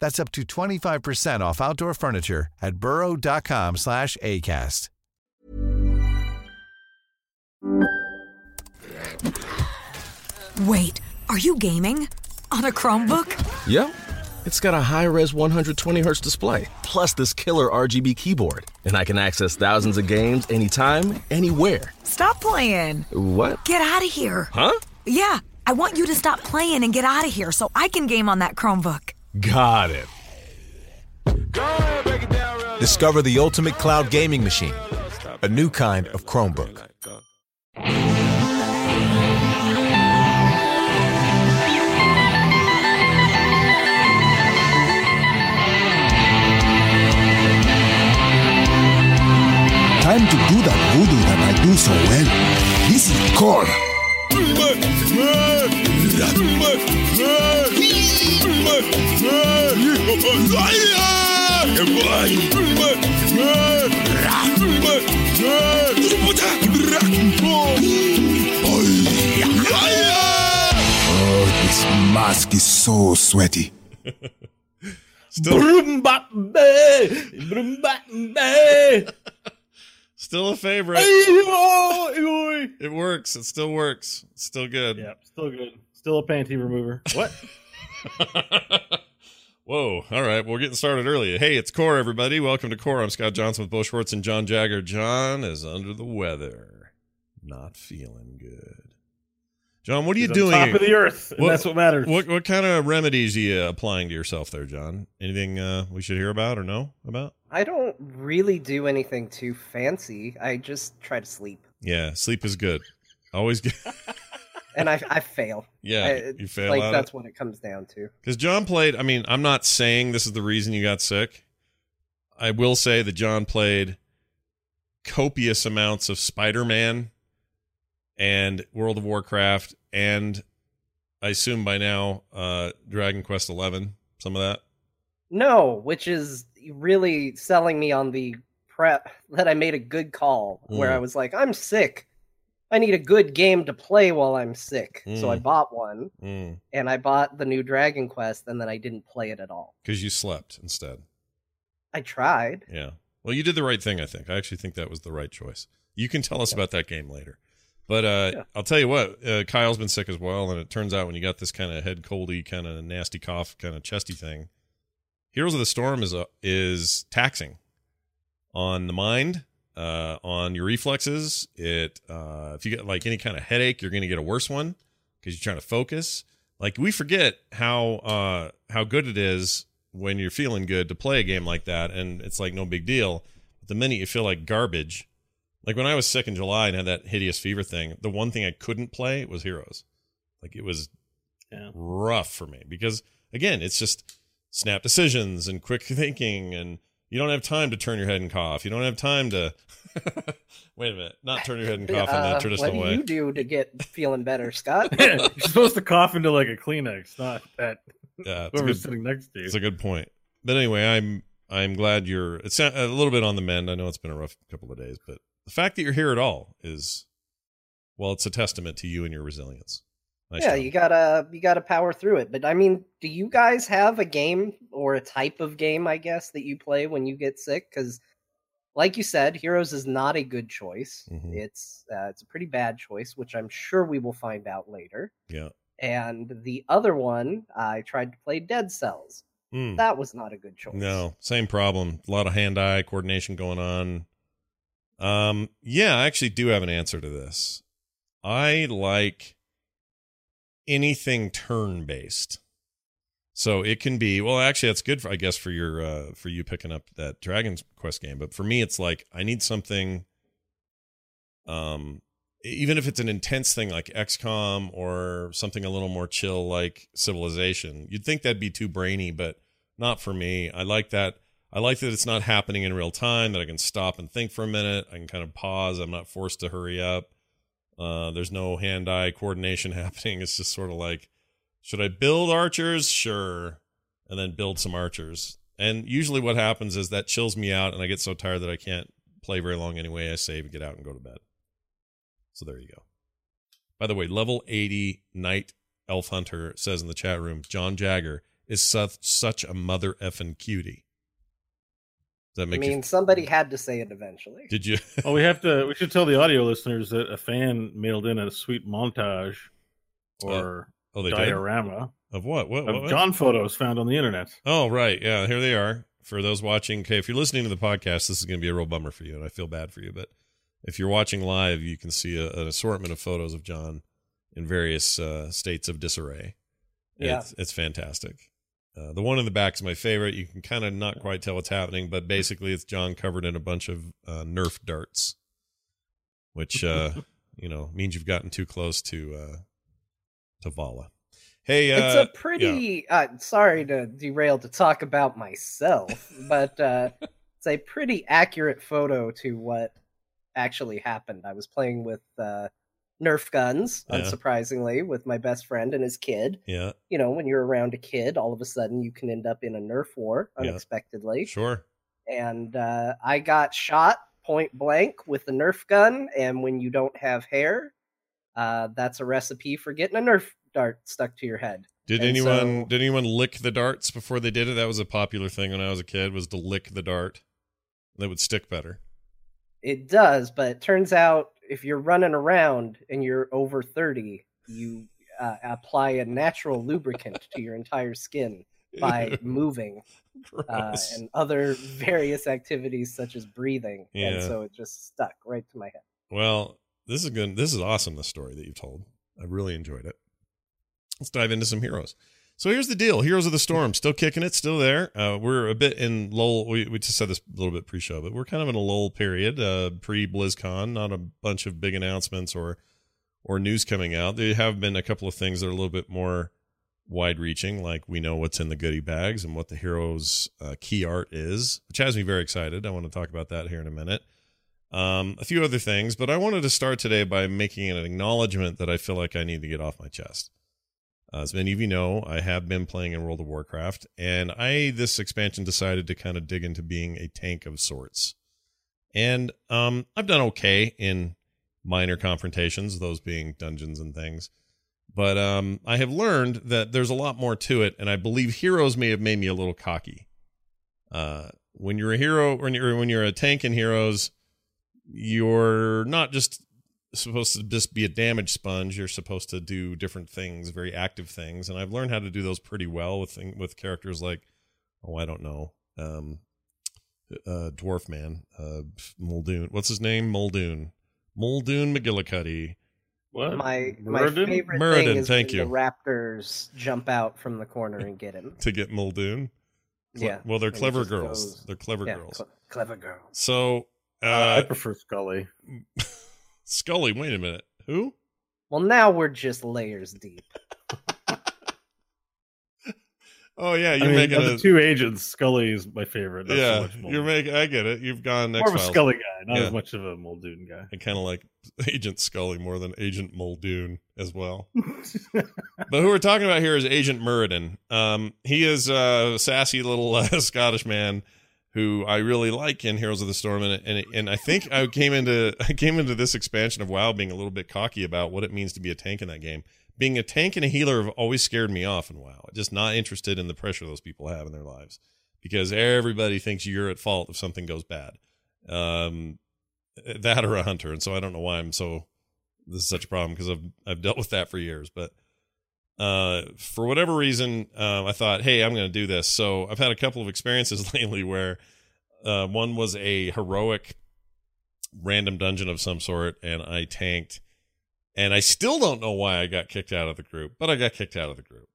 That's up to 25% off outdoor furniture at burrow.com slash ACAST. Wait, are you gaming? On a Chromebook? Yep. It's got a high res 120 hertz display, plus this killer RGB keyboard. And I can access thousands of games anytime, anywhere. Stop playing. What? Get out of here. Huh? Yeah, I want you to stop playing and get out of here so I can game on that Chromebook. Got it. Discover the ultimate cloud gaming machine, a new kind of Chromebook. Mask is so sweaty. Still, Still a favorite. It works. It still works. It's still good. Yeah, still good. Still a panty remover. What? Whoa. All right. Well, we're getting started early. Hey, it's Core, everybody. Welcome to Core. I'm Scott Johnson with Beau Schwartz and John Jagger. John is under the weather. Not feeling good. John, what are you He's on doing? top of the earth, and that's what matters. What what kind of remedies are you applying to yourself there, John? Anything uh, we should hear about or know about? I don't really do anything too fancy. I just try to sleep, Yeah, sleep is good. Always good. and I I fail. Yeah, I- you fail Like that's it? what it comes down to. Because John played, I mean, I'm not saying this is the reason you got sick. I will say that John played copious amounts of Spider Man and World of Warcraft, and I assume by now, uh, Dragon Quest Eleven, some of that. No, which is really selling me on the prep that I made a good call where Mm. I was like, I'm sick. I need a good game to play while I'm sick. So I Mm. bought one Mm. and I bought the new Dragon Quest and then I didn't play it at all. Because you slept instead. I tried. Yeah. Well, you did the right thing, I think. I actually think that was the right choice. You can tell us about that game later. But uh, I'll tell you what, uh, Kyle's been sick as well, and it turns out when you got this kind of head coldy, kind of nasty cough, kind of chesty thing, Heroes of the Storm is a, is taxing on the mind, uh, on your reflexes. It uh, if you get like any kind of headache, you're going to get a worse one because you're trying to focus. Like we forget how uh, how good it is when you're feeling good to play a game like that, and it's like no big deal. But the minute you feel like garbage, like when I was sick in July and had that hideous fever thing, the one thing I couldn't play was Heroes. Like it was Yeah. rough for me because again, it's just snap decisions and quick thinking, and you don't have time to turn your head and cough. You don't have time to wait a minute, not turn your head and cough in Uh, the traditional what do way. you do to get feeling better, Scott? You're supposed to cough into like a Kleenex, not that Yeah, it's a whoever's good- sitting next to you. It's a good point. But anyway, I'm I'm glad you're. It's a a little bit on the mend. I know it's been a rough couple of days, but the fact that you're here at all is, well, it's a testament to you and your resilience. Nice yeah, job. you gotta you gotta power through it. But I mean, do you guys have a game or a type of game, I guess, that you play when you get sick? Because, like you said, Heroes is not a good choice. Mhm. It's uh, it's a pretty bad choice, which I'm sure we will find out later. Yeah. And the other one, I tried to play Dead Cells. Hmm. That was not a good choice. No, same problem. A lot of hand-eye coordination going on. Um, yeah, I actually do have an answer to this. I like anything turn-based. So it can be well. Actually, that's good. For, I guess for your uh, for you picking up that Dragon's Quest game. But for me, it's like I need something. Um, even if it's an intense thing like XCOM or something a little more chill like Civilization, you'd think that'd be too brainy, but not for me. I like that. I like that it's not happening in real time. That I can stop and think for a minute. I can kind of pause. I'm not forced to hurry up. Uh, there's no hand-eye coordination happening. It's just sort of like, should I build archers? Sure, and then build some archers. And usually, what happens is that chills me out, and I get so tired that I can't play very long anyway. I save, get out, and go to bed. So there you go. By the way, level 80 Night Elf Hunter says in the chat room, John Jagger is such, such a mother effing cutie. Does that I mean, you? somebody had to say it eventually. Did you? Oh, we have to. We should tell the audio listeners that a fan mailed in a sweet montage or oh, they did? diorama Of what? What? of what, what? John photos found on the internet. Oh, right. Yeah, here they are. For those watching, okay, if you're listening to the podcast, this is going to be a real bummer for you, and I feel bad for you. But if you're watching live, you can see a, an assortment of photos of John in various uh, states of disarray. Yeah. It's, it's fantastic. Uh, the one in the back is my favorite. You can kind of not quite tell what's happening, but basically it's John covered in a bunch of uh, Nerf darts, which uh, you know means you've gotten too close to uh, to Vala. Hey, uh, it's a pretty uh sorry to derail to talk about myself but uh it's a pretty accurate photo to what actually happened i was playing with uh nerf guns Yeah. unsurprisingly with my best friend and his kid yeah, you know when you're around a kid all of a sudden you can end up in a nerf war Yeah. unexpectedly sure. and uh i got shot point blank with a nerf gun and when you don't have hair uh that's a recipe for getting a nerf dart stuck to your head Did And anyone so- did anyone lick the darts before they did it? That was a popular thing when I was a kid. Was to lick the dart. That would stick better. It does, but it turns out if you're running around and you're over 30, you uh, apply a natural lubricant to your entire skin by moving uh, and other various activities such as breathing. Yeah. And so it just stuck right to my head. well, this is good. This is awesome. The story that you've told. I really enjoyed it. Let's dive into some heroes. So here's the deal: Heroes of the Storm still kicking it, still there. Uh, we're a bit in lull. We, we just said this a little bit pre-show, but we're kind of in a lull period, uh, pre-BlizzCon. Not a bunch of big announcements or or news coming out. There have been a couple of things that are a little bit more wide-reaching, like we know what's in the goodie bags and what the heroes' uh, key art is, which has me very excited. I want to talk about that here in a minute. Um, a few other things, but I wanted to start today by making an acknowledgement that I feel like I need to get off my chest. Uh, as many of you know, I have been playing in World of Warcraft, and I this expansion decided to kind of dig into being a tank of sorts. And um, I've done okay in minor confrontations, those being dungeons and things. But um, I have learned that there's a lot more to it, and I believe heroes may have made me a little cocky. Uh, when you're a hero, when you're when you're a tank in heroes, you're not just supposed to just be a damage sponge. You're supposed to do different things, very active things, and I've learned how to do those pretty well with thing- with characters like, oh, I don't know, um, uh, Dwarf Man, uh, Muldoon. What's his name? Muldoon. Muldoon McGillicuddy. What? My my Muradin? favorite Muradin, thing is thank when you. the Raptors jump out from the corner and get him. to get Muldoon. Cle- Yeah. Well, they're clever girls. goes- They're clever Yeah, girls. cle- clever girls. So, I uh, prefer Scully. Scully, wait a minute. Who? Well, now we're just layers deep. Oh yeah, you're mean, making of a the two agents, Scully is my favorite. Not so yeah. much you're making. I get it. You've gone more of a Scully guy, not Yeah. as much of a Muldoon guy. I kind of like Agent Scully more than Agent Muldoon as well. but who we're talking about here is Agent Muradin. Um, he is a sassy little uh, Scottish man who I really like in Heroes of the Storm, and and and I think I came into I came into this expansion of WoW being a little bit cocky about what it means to be a tank in that game. Being a tank and a healer have always scared me off in WoW. Just not interested in the pressure those people have in their lives because everybody thinks you're at fault if something goes bad. Um, that or a hunter, and so I don't know why I'm so this is such a problem because I've I've dealt with that for years, but uh, for whatever reason, uh, I thought, hey, I'm going to do this. So I've had a couple of experiences lately where uh, one was a heroic random dungeon of some sort, and I tanked. And I still don't know why I got kicked out of the group, but I got kicked out of the group.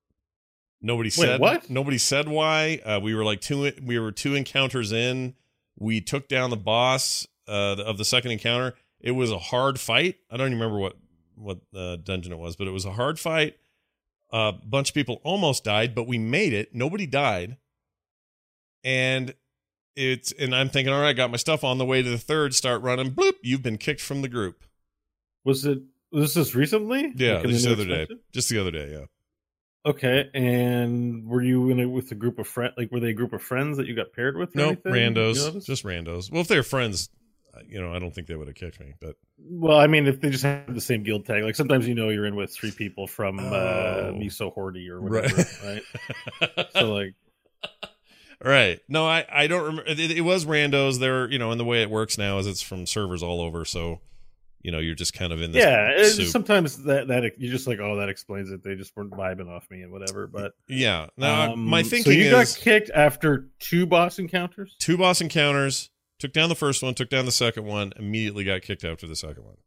Nobody said what? Nobody said why. Uh, we were like two. We were two encounters in. We took down the boss uh, of the second encounter. It was a hard fight. I don't even remember what what uh, dungeon it was, but it was a hard fight a bunch of people almost died, but we made it. Nobody died. And it's and I'm thinking, all right, I got my stuff on the way to the third, start running. Bloop, you've been kicked from the group. Was it was this recently? Yeah, Like just the other day. Just the other day, yeah. Okay, and were you in a, with a group of friends? Like, were they a group of friends that you got paired with? No, Nope, randos. You noticed? just randos. Well, if they're friends, you know, I don't think they would have kicked me, but Well, I mean, if they just have the same guild tag, like sometimes you know you're in with three people from uh, Oh. Miso Hordy or whatever, right? So like, right. No, I I don't remember. It, it was randos. They're you know, and the way it works now is it's from servers all over, so you know, you're just kind of in this. yeah, sometimes that that you're just like, oh, that explains it. They just weren't vibing off me and whatever. But yeah. Now um, my so you is got kicked after two boss encounters. two boss encounters, took down the first one, took down the second one, immediately got kicked out after the second one.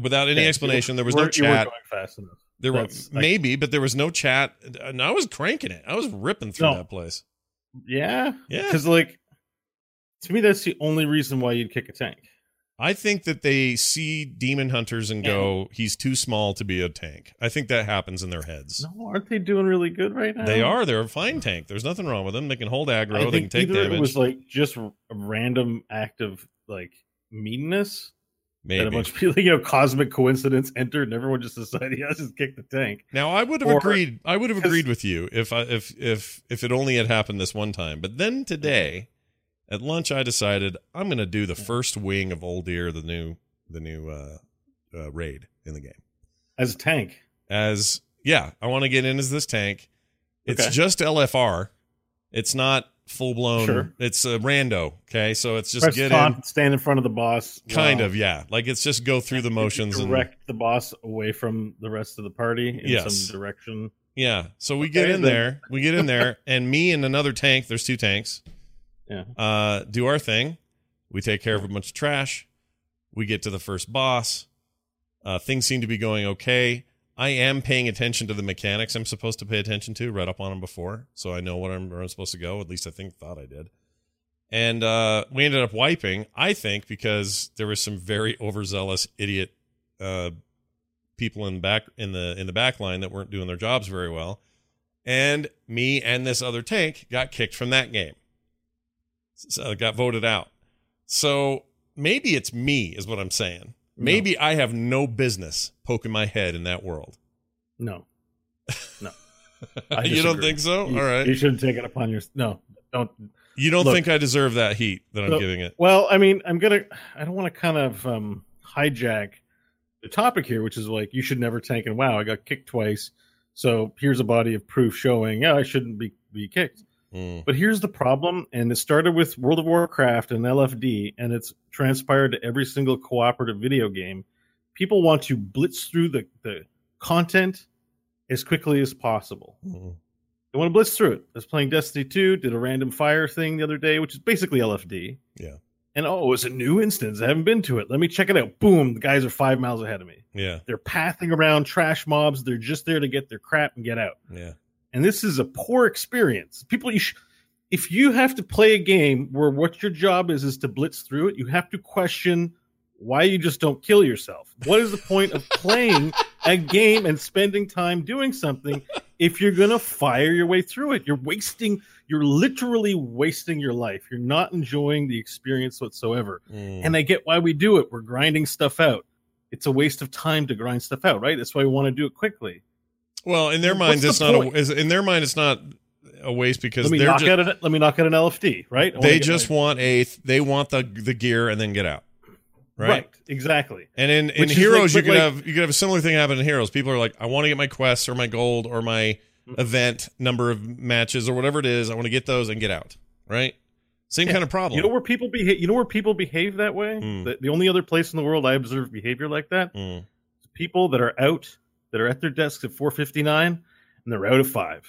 Without any Okay, explanation, you there was no weren't- you weren't chat. going fast enough. There were I- maybe, but there was no chat, and I was cranking it. I was ripping through No. that place. Yeah, Yeah. Because like, to me, that's the only reason why you'd kick a tank. I think that they see demon hunters and go, "He's too small to be a tank." I think that happens in their heads. No, aren't they doing really good right now? They are. They're a fine tank. There's nothing wrong with them. They can hold aggro. I they can think take either damage. it was like just a random act of like meanness. Maybe. That a bunch of people, you know, cosmic coincidence entered, and everyone just decided, yeah, let's just kick the tank. Now I would have Or- agreed. I would have agreed with you if I, if if if it only had happened this one time. But then today, at lunch, I decided I'm going to do the first wing of Uldir, the new the new uh, uh, raid in the game. As a tank. As yeah, I want to get in as this tank. It's Okay. just LFR. It's not full blown. Sure. It's a rando. Okay, so it's just Press get in. stand in front of the boss. Kind wow. of yeah, like it's just go through the motions and direct the boss away from the rest of the party in Yes. some direction. Yeah. So we get in then- there. We get in there, and me and another tank. There's two tanks. Yeah. Uh, do our thing. We take care of a bunch of trash. We get to the first boss. Uh, things seem to be going okay. I am paying attention to the mechanics I'm supposed to pay attention to. Read up on them before, so I know what I'm, where I'm supposed to go. At least I think thought I did. And uh, we ended up wiping. I think because there was some very overzealous idiot uh, people in the back in the in the back line that weren't doing their jobs very well and me and this other tank got kicked from that game so got voted out so maybe it's me is what i'm saying maybe i have no business poking my head in that world No. No. You don't think so You- all right You shouldn't take it upon your. No, don't. you don't Look. think i deserve that heat that i'm So- giving it Well, I mean, I'm gonna. I don't want to kind of um, hijack the topic here, which is like you should never tank. And wow, I got kicked twice. So here's a body of proof showing, yeah, I shouldn't be be kicked. Mm. But here's the problem, and it started with World of Warcraft and LFD, and it's transpired to every single cooperative video game. People want to blitz through the, the content as quickly as possible. Mm. They want to blitz through it. I was playing Destiny 2, did a random fire thing the other day, which is basically LFD. Yeah. And oh, it's a new instance. I haven't been to it. Let me check it out. Boom, the guys are five miles ahead of me. yeah They're pathing around trash mobs. They're just there to get their crap and get out. yeah And this is a poor experience. People, you sh- if you have to play a game where what your job is is to blitz through it, you have to question why you just don't kill yourself. What is the point of playing a game and spending time doing something if you're going to fire your way through it? You're wasting, you're literally wasting your life. You're not enjoying the experience whatsoever. Mm. And I get why we do it. We're grinding stuff out. It's a waste of time to grind stuff out, right? That's why we want to do it quickly. Well, in their What's minds, the it's not. A, point? in their mind, it's not. a waste because let me they're knock just, out an, let me knock out an LFD, right? I they just my- want a they want the the gear and then get out. Right. right. exactly. And in, in Which Heroes, like- you could like- have you could have a similar thing happen in Heroes. People are like, I want to get my quests or my gold or my event number of matches or whatever it is. I want to get those and get out. Right. Same Yeah. kind of problem. You know where people behave. You know where people behave that way. Mm. The, the only other place in the world I observe behavior like that, Mm. people that are out, that are at their desks at 4:59, and they're out at five.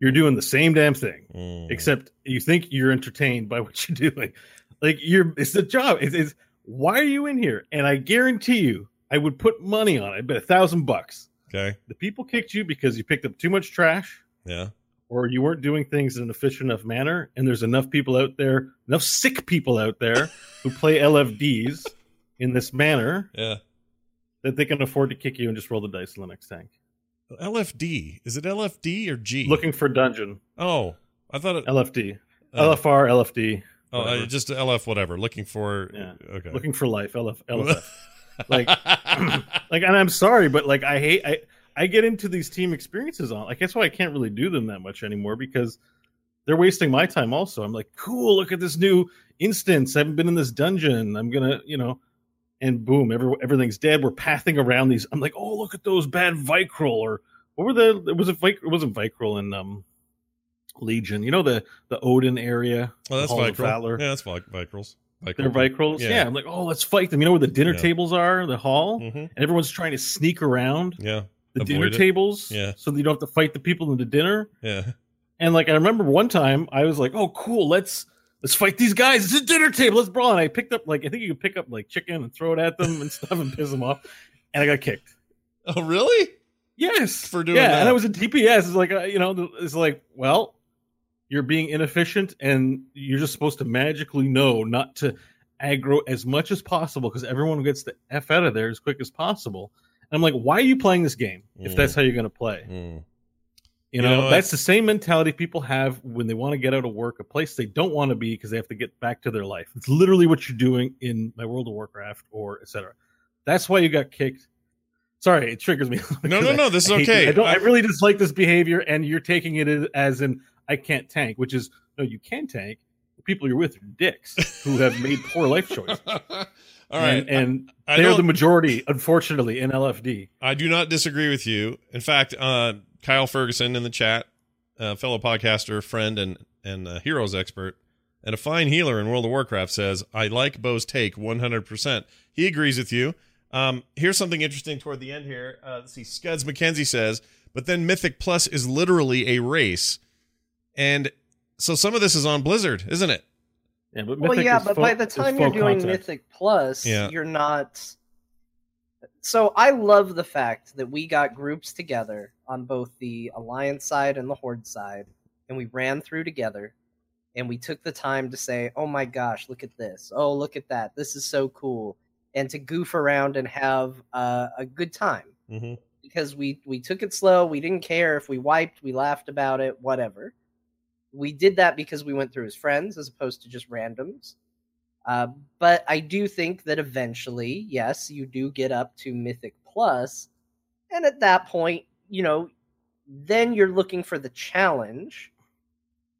You're doing the same damn thing, Mm. except you think you're entertained by what you're doing. Like you're, it's the job. It's, it's why are you in here? And I guarantee you, I would put money on it. I bet a thousand bucks. Okay. The people kicked you because you picked up too much trash Yeah. or you weren't doing things in an efficient enough manner and there's enough people out there enough sick people out there who play lfds in this manner Yeah. That they can afford to kick you and just roll the dice in the next tank LFD. Is it LFD or G? looking for dungeon Oh, I thought it. lfd Oh. lfr lfd Oh, uh, just LF, whatever. Looking for. Yeah. Okay. looking for life LF, lff like like and i'm sorry but like i hate i i get into these team experiences on like that's why i can't really do them that much anymore because they're wasting my time also i'm like cool look at this new instance i haven't been in this dungeon i'm gonna you know and boom every, everything's dead we're pathing around these i'm like oh look at those bad vrykul or what were the it was a Vic, it wasn't vrykul in um legion you know the the odin area Oh, that's the Hall of Vrykul. Yeah, that's Vic- Vrykuls. Vrykul. they're vrykuls yeah. i'm like oh let's fight them you know where the dinner Yeah. tables are the hall Mhm. and everyone's trying to sneak around Yeah. the Avoid dinner it. tables Yeah. so that you don't have to fight the people in the dinner Yeah. and like i remember one time i was like oh cool let's let's fight these guys. It's a dinner table. Let's brawl. And i picked up like i think you could pick up like chicken and throw it at them and stuff and piss them off. And i got kicked. Oh, really? yes. For doing yeah that. and i was in dps it's like uh, you know it's like well you're being inefficient and you're just supposed to magically know not to aggro as much as possible because everyone gets the f out of there as quick as possible. And i'm like why are you playing this game if Mm. that's how you're going to play? Mm. You You know, know, that's the same mentality people have when they want to get out of work, a place they don't want to be because they have to get back to their life. It's literally what you're doing in my World of Warcraft or etc. That's why you got kicked. Sorry, it triggers me. No, no, no, this is I okay. I don't. I I- really dislike this behavior, and you're taking it as in I can't tank, which is no, you can tank. The people you're with are dicks who have made poor life choices. All right. and, and I they're the majority, unfortunately, in LFD. I do not disagree with you. In fact, uh, Kyle Ferguson in the chat, uh, fellow podcaster, friend, and and uh, heroes expert, and a fine healer in World of Warcraft says, "I like Beau's take 100." percent He agrees with you. Um, here's something interesting toward the end here. Uh, let's see. Scuds McKenzie says, "But then Mythic Plus is literally a race, and so some of this is on Blizzard, isn't it?" Yeah, but well, yeah, is but fo- by the time you're doing content. Mythic Plus, Yeah. you're not. So I love the fact that we got groups together on both the Alliance side and the Horde side, and we ran through together, and we took the time to say, "Oh my gosh, look at this! Oh, look at that! This is so cool!" and to goof around and have uh, a good time Mm-hmm. because we we took it slow. We didn't care if we wiped. We laughed about it. Whatever. We did that because we went through as friends as opposed to just randoms. Uh, but I do think that eventually, yes, you do get up to Mythic Plus, and at that point, you know, then you're looking for the challenge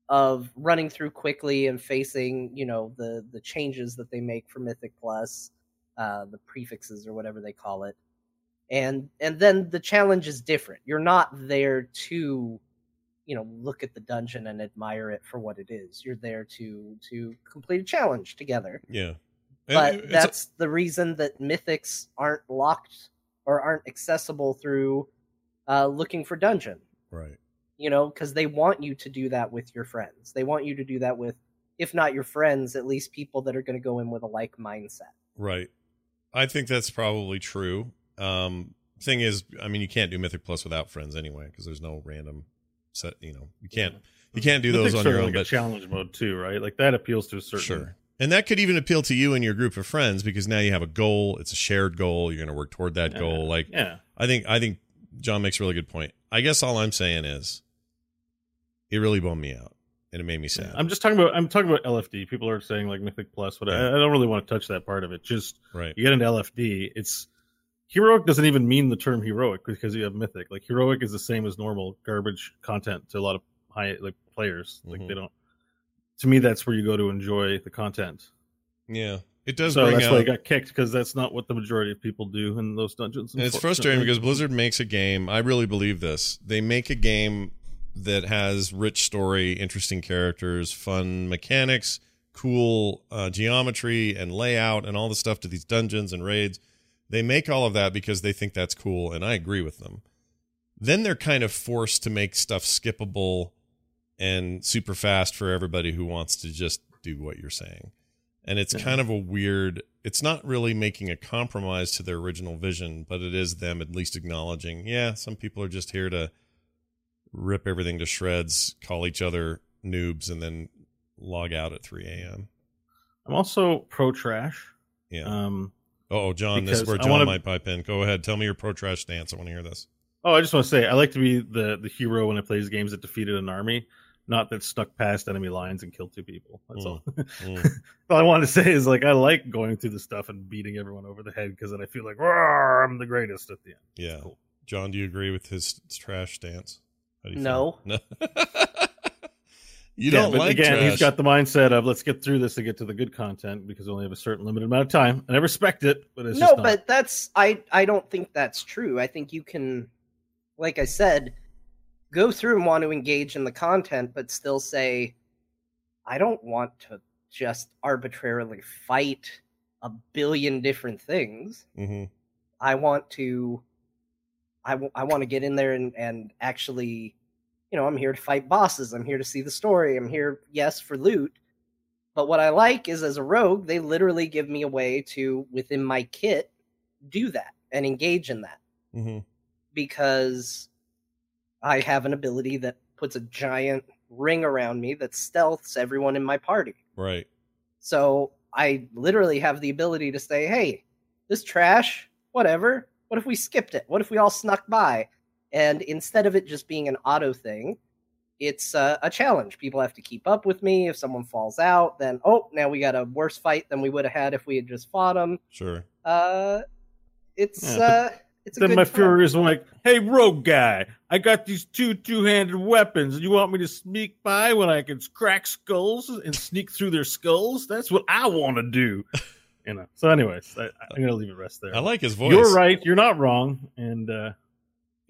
of running through quickly and facing, you know, the the changes that they make for Mythic Plus, uh, the prefixes or whatever they call it. And and then the challenge is different. You're not there to you know look at the dungeon and admire it for what it is you're there to to complete a challenge together Yeah. but it's- that's the reason that mythics aren't locked or aren't accessible through uh, looking for dungeon right. you know because they want you to do that with your friends they want you to do that with if not your friends at least people that are going to go in with a like mindset Right. I think that's probably true. Um, thing is, I mean, you can't do Mythic Plus without friends anyway because there's no random set. You know, you can't you can't do those on your own. like a But challenge mode too, right? Like that appeals to a certain. sure, and that could even appeal to you and your group of friends because now you have a goal. It's a shared goal. You're going to work toward that Yeah. goal. Like, Yeah. I think I think John makes a really good point. I guess all I'm saying is, it really bummed me out and it made me sad. I'm just talking about. I'm talking about LFD. People are saying like Mythic Plus, but I, I don't really want to touch that part of it. Just right. you get into LFD, it's heroic doesn't even mean the term heroic because you have Mythic. Like heroic is the same as normal garbage content to a lot of high like players. Like Mhm. they don't. To me, that's where you go to enjoy the content. Yeah, it does so that's out. why I got kicked because that's not what the majority of people do in those dungeons. And it's frustrating because Blizzard makes a game. I really believe this. They make a game that has rich story, interesting characters, fun mechanics, cool uh, geometry and layout, and all the stuff to these dungeons and raids. They make all of that because they think that's cool, and I agree with them. Then they're kind of forced to make stuff skippable and super fast for everybody who wants to just do what you're saying. And it's kind of a weird, it's not really making a compromise to their original vision, but it is them at least acknowledging, yeah, some people are just here to rip everything to shreds, call each other noobs, and then log out at 3 a.m. I'm also pro trash. Yeah. Um, oh, John, this is where John wanna- might pipe in. Go ahead. Tell me your pro trash stance. I want to hear this. Oh, I just want to say I like to be the the hero when I plays games that defeated an army, not that stuck past enemy lines and killed two people. That's all. Mm. all I wanted to say is like I like going through the stuff and beating everyone over the head because then I feel like "Roar, I'm the greatest at the end. Yeah. John, do you agree with his trash stance? How do you No. feel? No. you Yeah, don't but like again. trash. He's got the mindset of let's get through this to get to the good content because we only have a certain limited amount of time, and I respect it. But it's no, just not. but that's I I don't think that's true. I think you can, like I said, go through and want to engage in the content, but still say, I don't want to just arbitrarily fight a billion different things. hmm I want to, I, w- I want to get in there and and actually, you know, I'm here to fight bosses. I'm here to see the story. I'm here, yes, for loot. But what I like is as a rogue, they literally give me a way to within my kit do that and engage in that hmm because I have an ability that puts a giant ring around me that stealths everyone in my party. Right. So I literally have the ability to say, hey, this trash, whatever. What if we skipped it? What if we all snuck by? And instead of it just being an auto thing, it's uh, a challenge. People have to keep up with me. If someone falls out, then, oh, now we got a worse fight than we would have had if we had just fought them. Sure. Uh, it's, Yeah, uh, it's a then good my time. fury is like, "Hey, rogue guy, I got these two two-handed weapons, and you want me to sneak by when I can crack skulls and sneak through their skulls? That's what I want to do." You know. So, anyways, I, I'm gonna leave it rest there. I like his voice. You're right. You're not wrong. And uh,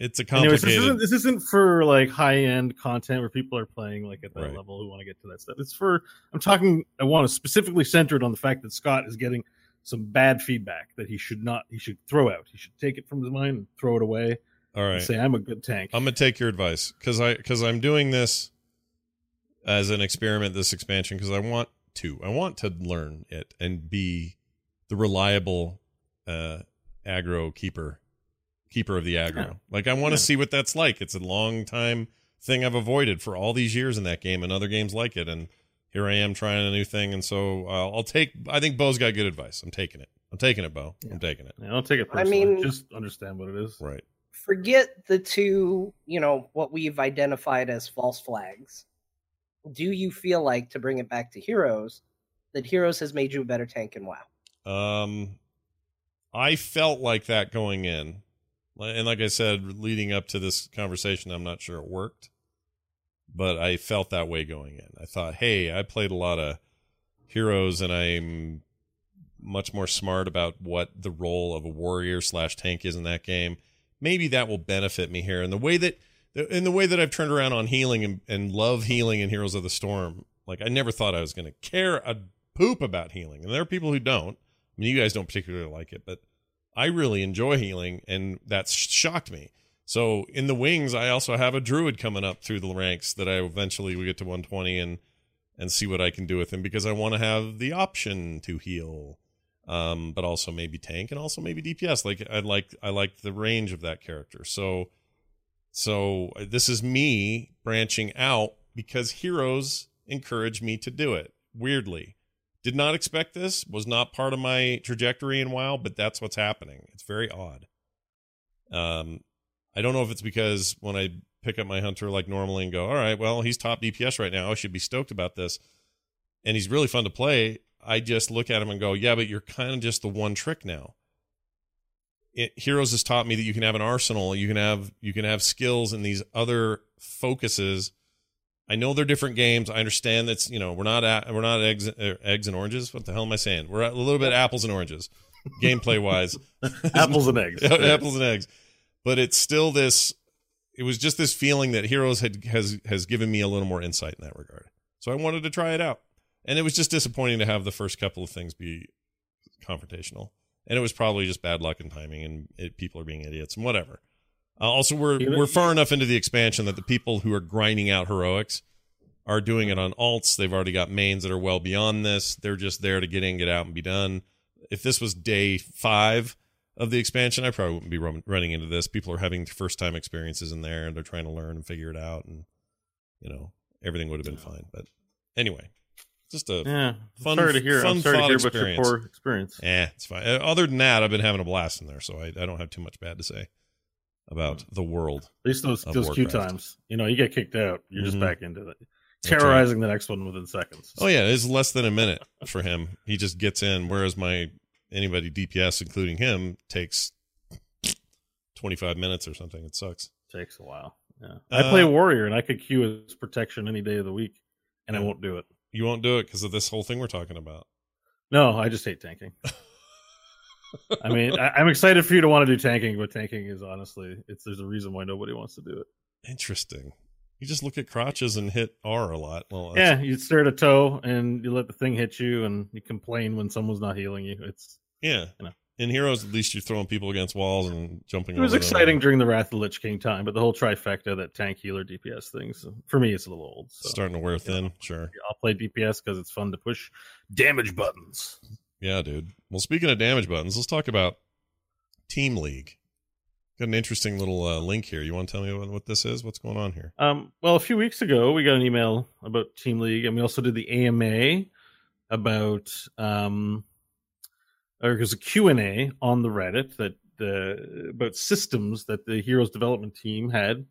It's a anyways, complicated. this isn't this isn't for like high-end content where people are playing like at that Right. level who want to get to that stuff. It's for I'm talking. I want to specifically centered on the fact that Scott is getting some bad feedback that he should not. He should throw out. He should take it from his mind and throw it away. All right. and say I'm a good tank. I'm gonna take your advice because I because I'm doing this as an experiment. This expansion because I want to. I want to learn it and be the reliable uh aggro keeper keeper of the aggro. Yeah. Like I want to Yeah. see what that's like. It's a long time thing I've avoided for all these years in that game and other games like it. And here I am trying a new thing. And so uh, I'll take. I think Beau's got good advice. I'm taking it. I'm taking it, Beau. I'm taking it. Yeah, don't take it Personally. I mean- just understand what it is. Right. forget the two, you know, what we've identified as false flags. Do you feel like, to bring it back to Heroes, that Heroes has made you a better tank in WoW? Um, I felt like that going in, and like I said, leading up to this conversation, I'm not sure it worked, but I felt that way going in. I thought, hey, I played a lot of heroes, and I'm much more smart about what the role of a warrior slash tank is in that game. Maybe that will benefit me here, and the way that. In the way that I've turned around on healing and, and love healing in Heroes of the Storm, like I never thought I was going to care a poop about healing, and there are people who don't. I mean, you guys don't particularly like it, but I really enjoy healing, and that shocked me. So in the wings, I also have a druid coming up through the ranks that I eventually will get to 120 and and see what I can do with him because I want to have the option to heal, um, but also maybe tank and also maybe DPS. Like I like I like the range of that character. So so uh, this is me branching out because heroes encourage me to do it. Weirdly, did not expect this. Was not part of my trajectory in WoW, but that's what's happening. It's very odd. Um, I don't know if it's because when I pick up my hunter like normally and go, all right, well, he's top DPS right now. I should be stoked about this, and he's really fun to play. I just look at him and go, yeah, but you're kind of just the one trick now. It, Heroes has taught me that you can have an arsenal, you can have you can have skills and these other focuses I know they're different games. I understand that's you know we're not at, we're not eggs er, eggs and oranges. What the hell am I saying? We're a little bit apples and oranges, gameplay wise. apples and eggs. apples and eggs. But it's still this. It was just this feeling that Heroes had has has given me a little more insight in that regard. So I wanted to try it out, and it was just disappointing to have the first couple of things be confrontational, and it was probably just bad luck and timing, and it, people are being idiots and whatever. Uh, also, we're we're far enough into the expansion that the people who are grinding out heroics are doing it on alts. They've already got mains that are well beyond this. They're just there to get in, get out, and be done. If this was day five of the expansion, I probably wouldn't be run, running into this. People are having first time experiences in there, and they're trying to learn and figure it out, and you know everything would have been fine. But anyway, just a yeah. fun. Sorry to hear. Fun I'm sorry to hear experience. about your poor experience. Yeah, it's fine. Uh, Other than that, I've been having a blast in there, so I, I don't have too much bad to say about the world. At least those those times. You know, you get kicked out, you're just Mhm. back into it, right. terrorizing the next one within seconds. Oh yeah, it's less than a minute for him. He just gets in, whereas my anybody DPS, including him, takes twenty five minutes or something. It sucks. takes a while. Yeah, Uh, I play warrior and I could queue as protection any day of the week, and I won't do it. You won't do it because of this whole thing we're talking about. No, I just hate tanking. I mean, I, I'm excited for you to want to do tanking, but tanking is honestly, it's there's a reason why nobody wants to do it. Interesting. You just look at crotches and hit R a lot. Well, Yeah, you stare at a toe and you let the thing hit you, and you complain when someone's not healing you. It's yeah. You know. In Heroes, at least you're throwing people against walls and jumping. Around. It was over them. exciting during the Wrath of the Lich King time, but the whole trifecta that tank healer DPS things for me, it's a little old. So Starting to wear thin. Sure. I'll play DPS because it's fun to push damage buttons. Yeah, dude. Well, speaking of damage buttons, let's talk about Team League. Got an interesting little uh, link here. You want to tell me what, this is? What's going on here? Um, well, a few weeks ago, we got an email about Team League, and we also did the AMA about um, or there's a Q and A on the Reddit that uh, about systems that the Heroes development team had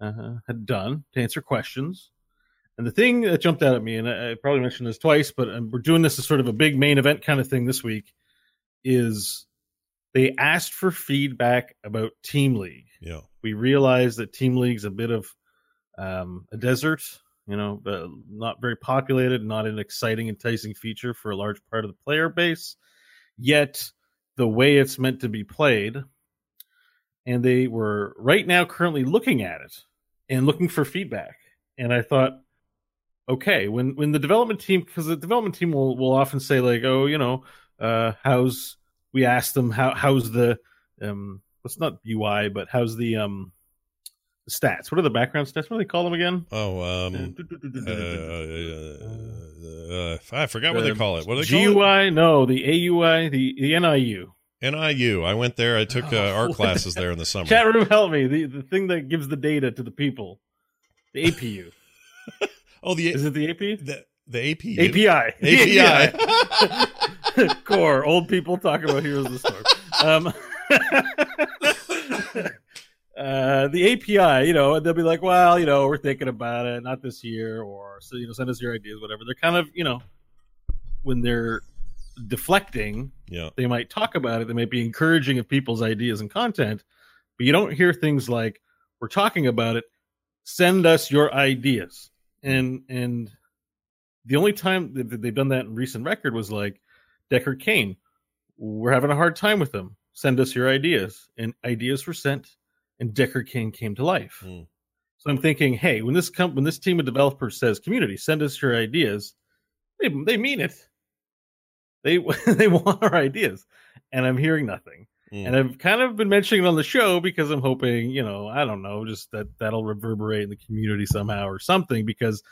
uh, had done to answer questions. And the thing that jumped out at me, and I, I probably mentioned this twice, but um, we're doing this as sort of a big main event kind of thing this week, is they asked for feedback about Team League. Yeah. we realized that team league's a bit of um, a desert you know uh, not very populated not an exciting enticing feature for a large part of the player base. Yet the way it's meant to be played and they were right now currently looking at it and looking for feedback. And i thought okay when when the development team because the development team will will often say like oh you know uh how's we ask them how how's the um what's not UI, but how's the um the stats? What are the background stats? What do they call them again? Oh, um, uh, uh, uh, I forgot what they call it. What do they call it? GUI? No, the AUI, the the NIU. NIU. I went there. I took uh, art classes there in the summer. Chat room, help me. The the thing that gives the data to the people. The APU. Oh, the is it the AP? The the AP API. API. Core. Old people talk about Heroes of the Storm. Um, uh, the API, you know, and they'll be like, well, you know, we're thinking about it, not this year, or so, you know, send us your ideas, whatever. They're kind of, you know, when they're deflecting, Yeah. they might talk about it. They might be encouraging of people's ideas and content, but you don't hear things like, we're talking about it, send us your ideas. And, and the only time they've done that in recent record was like Deckard Cain. We're having a hard time with them. Send us your ideas. And ideas were sent, and Deckard Cain came to life. Hmm. So I'm thinking, hey, when this com- when this team of developers says, "Community, send us your ideas," they they mean it. They they want our ideas, and I'm hearing nothing. Hmm. And I've kind of been mentioning it on the show because I'm hoping, you know, I don't know, just that that'll reverberate in the community somehow or something. Because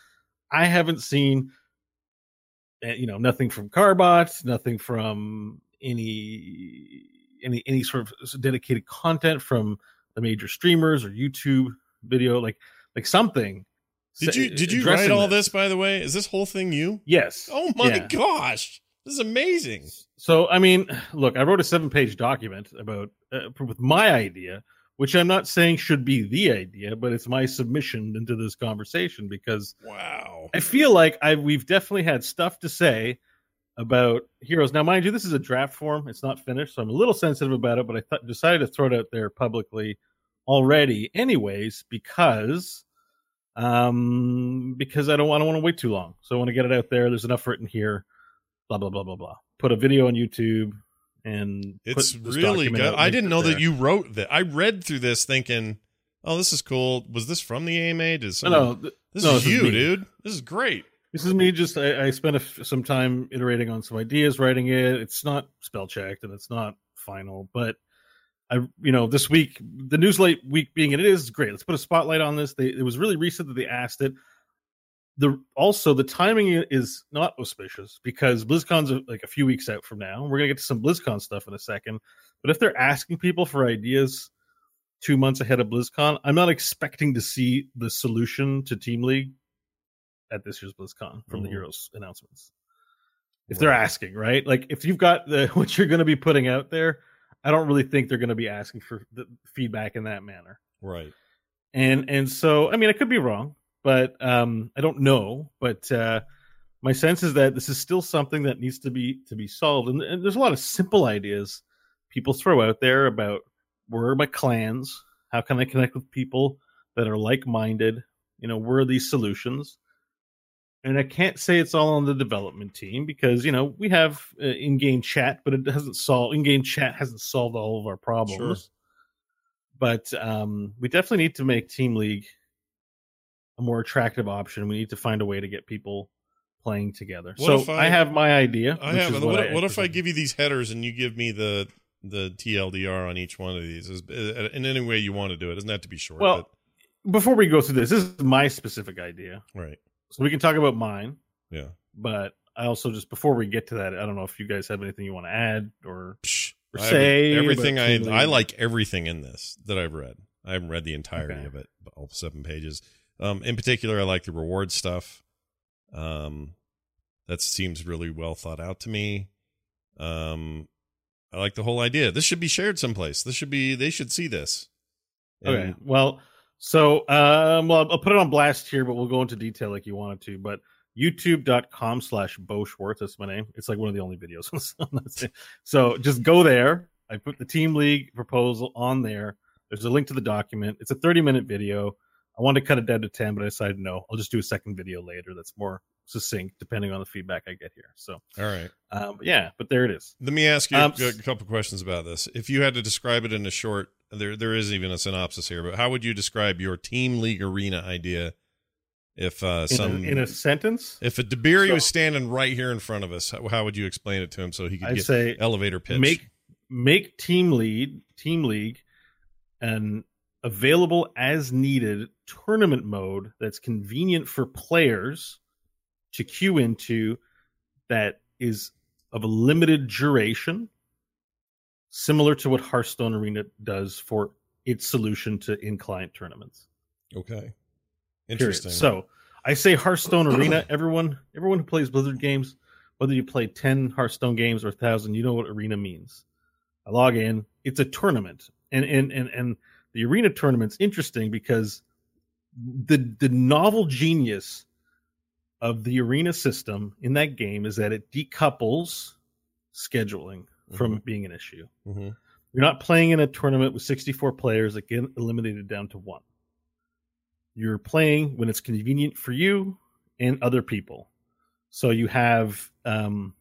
I haven't seen, eh, you know, nothing from Carbot, nothing from any any any sort of dedicated content from the major streamers or YouTube video, like like something. Did you did you write all this. this by the way? Is this whole thing you? Yes. Oh my Yeah. gosh. This is amazing. So, I mean, look, I wrote a seven page document about uh, with my idea, which I'm not saying should be the idea, but it's my submission into this conversation because wow, I feel like I we've definitely had stuff to say about heroes. Now, mind you, this is a draft form; it's not finished, so I'm a little sensitive about it. But I th- decided to throw it out there publicly already, anyways, because um, because I don't, I don't want to wait too long. So I want to get it out there. There's enough written here. Blah blah blah blah blah. Put a video on YouTube and it's really good. I didn't know there. that you wrote that. I read through this thinking, "Oh, this is cool." Was this from the AMA? Did someone, no, no, this no, is this you, is dude. This is great. This is me. Just I, I spent a, some time iterating on some ideas, writing it. It's not spell checked and it's not final, but I, you know, this week the newslight week being it is great. Let's put a spotlight on this. They, it was really recent that they asked it. The also the timing is not auspicious because BlizzCon's like a few weeks out from now. We're gonna get to some BlizzCon stuff in a second, but if they're asking people for ideas two months ahead of BlizzCon, I'm not expecting to see the solution to Team League at this year's BlizzCon from mm-hmm. the Heroes announcements. If right. they're asking, right? Like if you've got the what you're going to be putting out there, I don't really think they're going to be asking for the feedback in that manner. Right. And and so I mean I could be wrong, but um I don't know, but uh my sense is that this is still something that needs to be to be solved and, and there's a lot of simple ideas people throw out there about where are my clans? How can I connect with people that are like-minded? You know, where are these solutions? and I can't say it's all on the development team because you know we have uh, in-game chat, but it doesn't solve in-game chat hasn't solved all of our problems. Sure. But um, we definitely need to make Team League a more attractive option. We need to find a way to get people playing together. What so I, I, have my idea. I have. What, what, I what if I give you these headers and you give me the the TLDR on each one of these? Uh, in any way you want to do it, it doesn't have to be short. Well, but... before we go through this, this is my specific idea. Right so we can talk about mine. Yeah. But I also just before we get to that, I don't know if you guys have anything you want to add or, or say. Everything I I like everything in this that I've read. I haven't read the entirety okay. of it, all seven pages. Um, in particular, I like the reward stuff. Um, that seems really well thought out to me. Um, I like the whole idea. This should be shared someplace. This should be. They should see this. And, okay. Well, so, um, well, I'll put it on blast here, but we'll go into detail like you wanted to. But youtube.com slash Beau Schwartz, that's my name. It's like one of the only videos. so just go there. I put the Team League proposal on there. There's a link to the document. It's a 30 minute video. I wanted to cut it down to 10, but I decided no, I'll just do a second video later that's more succinct depending on the feedback I get here. So, all right. Um, yeah, but there it is. Let me ask you um, a, couple questions about this. If you had to describe it in a short there there is even a synopsis here, but how would you describe your team league arena idea? If uh, some in a, in a sentence, if a Debiri so, was standing right here in front of us, how, how, would you explain it to him so he could I'd get say elevator pitch? Make make team lead team league an available as needed tournament mode that's convenient for players to queue into that is of a limited duration similar to what Hearthstone Arena does for its solution to in client tournaments. Okay. Interesting. Period. So I say Hearthstone Arena. Everyone, everyone who plays Blizzard games, whether you play ten Hearthstone games or a thousand, you know what arena means. I log in. It's a tournament, and and and and the arena tournament's interesting because the the novel genius of the arena system in that game is that it decouples scheduling from mm-hmm. being an issue. Mm-hmm. You're not playing in a tournament with 64 players that get eliminated down to one. You're playing when it's convenient for you and other people. So you have, um,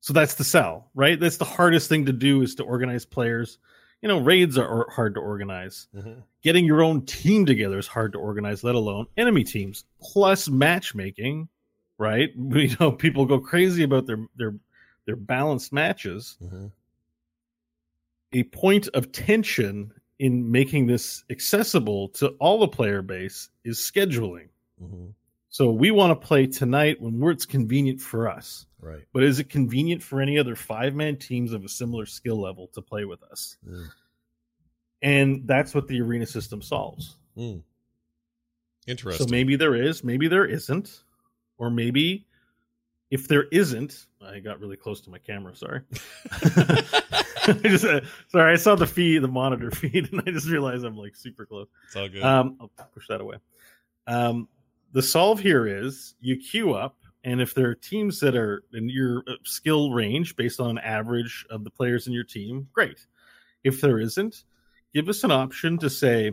so that's the sell, right? That's the hardest thing to do is to organize players. You know, raids are hard to organize. Mm-hmm. Getting your own team together is hard to organize, let alone enemy teams. Plus matchmaking, right? You know, people go crazy about their their they're balanced matches. Mm-hmm. A point of tension in making this accessible to all the player base is scheduling. Mm-hmm. So we want to play tonight when it's convenient for us. Right. But is it convenient for any other five man teams of a similar skill level to play with us? Mm. And that's what the arena system solves. Mm. Interesting. So maybe there is, maybe there isn't, or maybe if there isn't, I got really close to my camera. Sorry. I just uh, sorry. I saw the feed, the monitor feed, and I just realized I'm like super close. It's all good. Um, I'll push that away. Um, the solve here is you queue up, and if there are teams that are in your uh, skill range based on an average of the players in your team, great. If there isn't, give us an option to say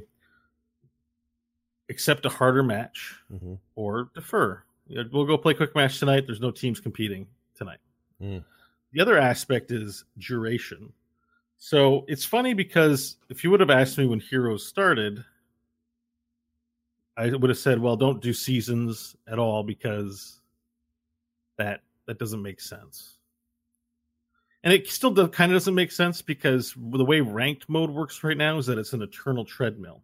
accept a harder match Mhm. or defer. We'll go play quick match tonight. There's no teams competing tonight. Mm. The other aspect is duration. So it's funny because if you would have asked me when Heroes started, I would have said, "Well, don't do seasons at all because that that doesn't make sense." And it still does, kind of doesn't make sense because the way ranked mode works right now is that it's an eternal treadmill.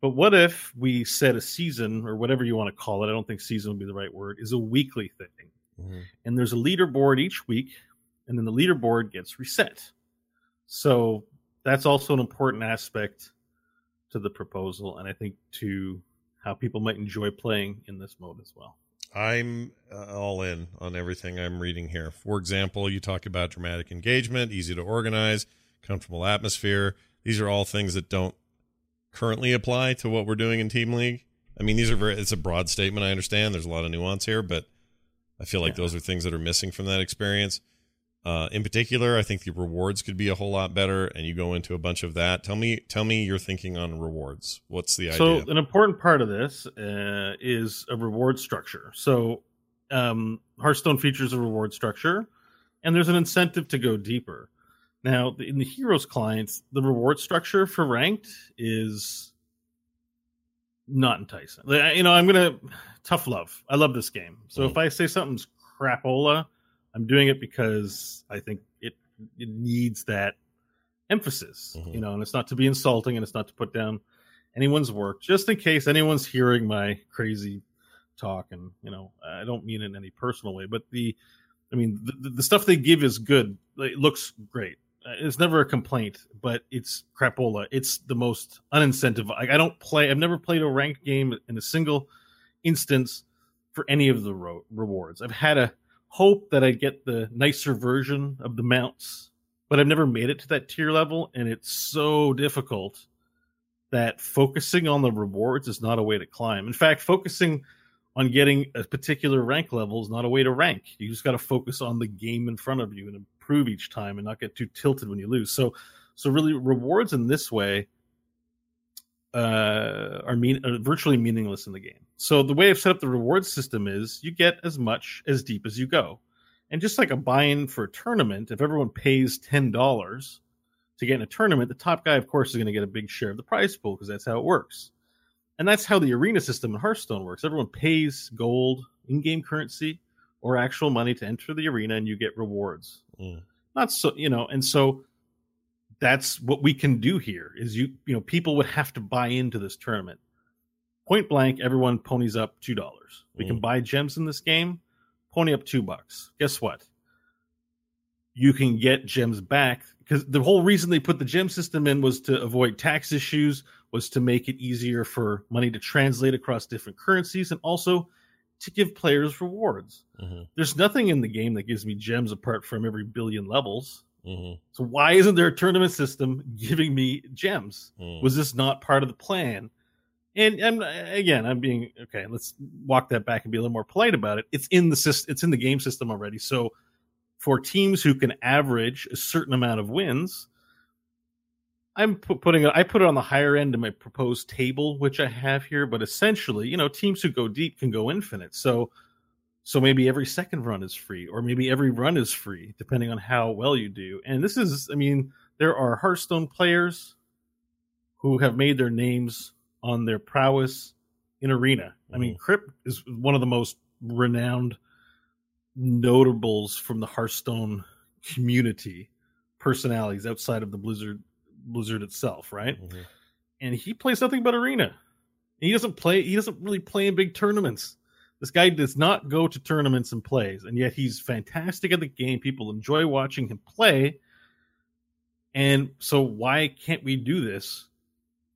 But what if we set a season or whatever you want to call it? I don't think season would be the right word. Is a weekly thing, Mhm. and there's a leaderboard each week, and then the leaderboard gets reset. So that's also an important aspect to the proposal, and I think to how people might enjoy playing in this mode as well. I'm uh, all in on everything I'm reading here. For example, you talk about dramatic engagement, easy to organize, comfortable atmosphere. These are all things that don't currently apply to what we're doing in Team League. I mean, these are very, it's a broad statement. I understand there's a lot of nuance here, but I feel like Yeah. those are things that are missing from that experience. Uh, in particular, I think the rewards could be a whole lot better, and you go into a bunch of that. Tell me, tell me your thinking on rewards. What's the So idea? So, an important part of this uh, is a reward structure. So um, Hearthstone features a reward structure, and there's an incentive to go deeper. Now, in the Heroes clients, the reward structure for ranked is not enticing. You know, I'm gonna tough love. I love this game. So if I say something's crapola, I'm doing it because I think it it needs that emphasis. You know, and it's not to be insulting, and it's not to put down anyone's work. Just in case anyone's hearing my crazy talk, and you know, I don't mean it in any personal way, but the, I mean, the, the stuff they give is good. It looks great. Uh, It's never a complaint, but it's crapola. It's the most unincentive. Like, I don't play. I've never played a ranked game in a single instance for any of the ro- rewards. I've had a hope that I'd get the nicer version of the mounts, but I've never made it to that tier level, and it's so difficult that focusing on the rewards is not a way to climb. In fact, focusing on getting a particular rank level is not a way to rank. You just got to focus on the game in front of you and improve each time and not get too tilted when you lose. So, so really, rewards in this way uh, are mean are virtually meaningless in the game. So the way I've set up the reward system is you get as much as deep as you go, and just like a buy-in for a tournament, if everyone pays ten dollars to get in a tournament, the top guy, of course, is going to get a big share of the prize pool because that's how it works. And that's how the arena system in Hearthstone works. Everyone pays gold, in-game currency, or actual money to enter the arena, and you get rewards. Mm. Not so, you know, and so that's what we can do here. Is you, you know, people would have to buy into this tournament. Point blank, everyone ponies up two dollars. We can Mm. buy gems in this game. Pony up two bucks. Guess what? you can get gems back because the whole reason they put the gem system in was to avoid tax issues was to make it easier for money to translate across different currencies and also to give players rewards Mhm. there's nothing in the game that gives me gems apart from every billion levels Mhm. so why isn't there a tournament system giving me gems? Mm. was this not part of the plan? And, and again i'm being okay let's walk that back and be a little more polite about it. It's in the system it's in the game system already. So for teams who can average a certain amount of wins i'm pu- putting it i put it on the higher end of my proposed table which i have here but essentially you know teams who go deep can go infinite. So so maybe every second run is free or maybe every run is free depending on how well you do. And this is i mean there are hearthstone players who have made their names on their prowess in arena. I mean Kripp is one of the most renowned notables from the hearthstone community personalities outside of the blizzard blizzard itself right? Mhm. and he plays nothing but arena. He doesn't play he doesn't really play in big tournaments this guy does not go to tournaments and plays and yet he's fantastic at the game. People enjoy watching him play. And so why can't we do this?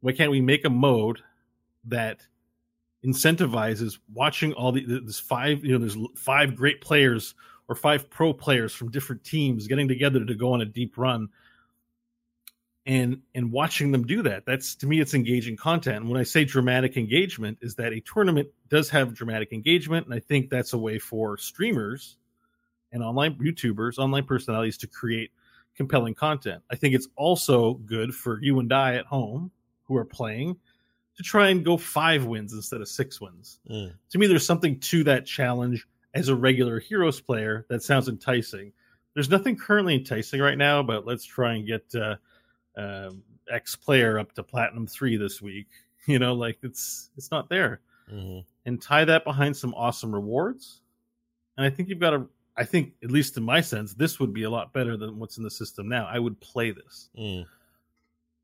Why can't we make a mode that incentivizes watching all the five you know there's five great players or five pro players from different teams getting together to go on a deep run and and watching them do that that's to me it's engaging content and when i say dramatic engagement is that a tournament does have dramatic engagement and i think that's a way for streamers and online youtubers online personalities to create compelling content i think it's also good for you and i at home who are playing to try and go five wins instead of six wins. Mm. To me, there's something to that challenge as a regular Heroes player that sounds enticing. There's nothing currently enticing right now, but let's try and get uh, um X player up to platinum three this week. You know, like it's it's not there, hmm and tie that behind some awesome rewards. And I think you've got a. I think, at least in my sense, this would be a lot better than what's in the system now. I would play this. Mm.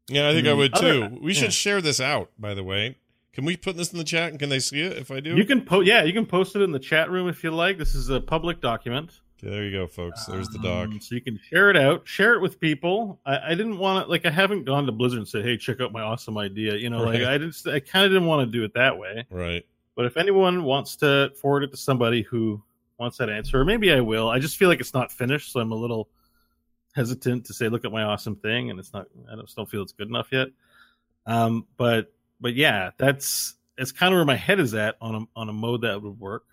Yeah, I think I would other- too. We should share this out, by the way. Can we put this in the chat and can they see it if I do? You can post, yeah, you can post it in the chat room if you like. This is a public document. Okay, there you go, folks. There's the dog. Um, so you can share it out, share it with people. I, I didn't want to like I haven't gone to Blizzard and said, "Hey, check out my awesome idea." You know, like Right. I just I kind of didn't want to do it that way. Right. But if anyone wants to forward it to somebody who wants that answer, or maybe I will. I just feel like it's not finished, so I'm a little hesitant to say, "Look at my awesome thing," and it's not. I just don't feel it's good enough yet. Um, but but yeah, that's it's kind of where my head is at on a on a mode that would work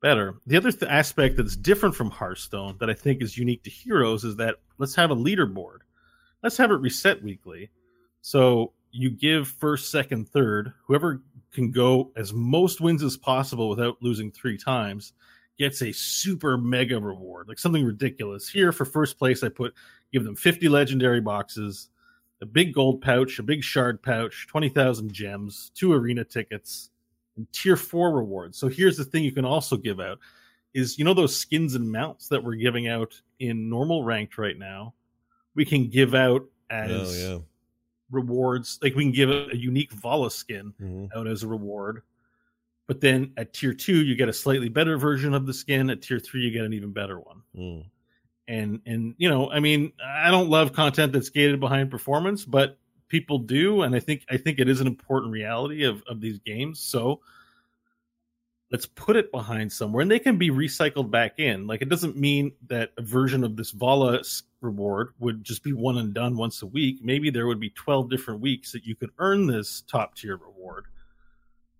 better. The other th- aspect that's different from Hearthstone that I think is unique to Heroes is that let's have a leaderboard. Let's have it reset weekly. So you give first, second, third. Whoever can go as most wins as possible without losing three times gets a super mega reward, like something ridiculous. Here for first place, I put give them 50 legendary boxes, a big gold pouch, a big shard pouch, 20,000 gems, two arena tickets, and tier four rewards. So here's the thing you can also give out is you know those skins and mounts that we're giving out in normal ranked right now, we can give out as Oh yeah. rewards. Like we can give a, unique Valla skin hmm out as a reward. But then at tier two, you get a slightly better version of the skin. At tier three, you get an even better one. Mm. And and you know, I mean, I don't love content that's gated behind performance, but people do, and I think I think it is an important reality of of these games. So let's put it behind somewhere, and they can be recycled back in. Like it doesn't mean that a version of this Valla reward would just be one and done once a week. Maybe there would be twelve different weeks that you could earn this top tier reward.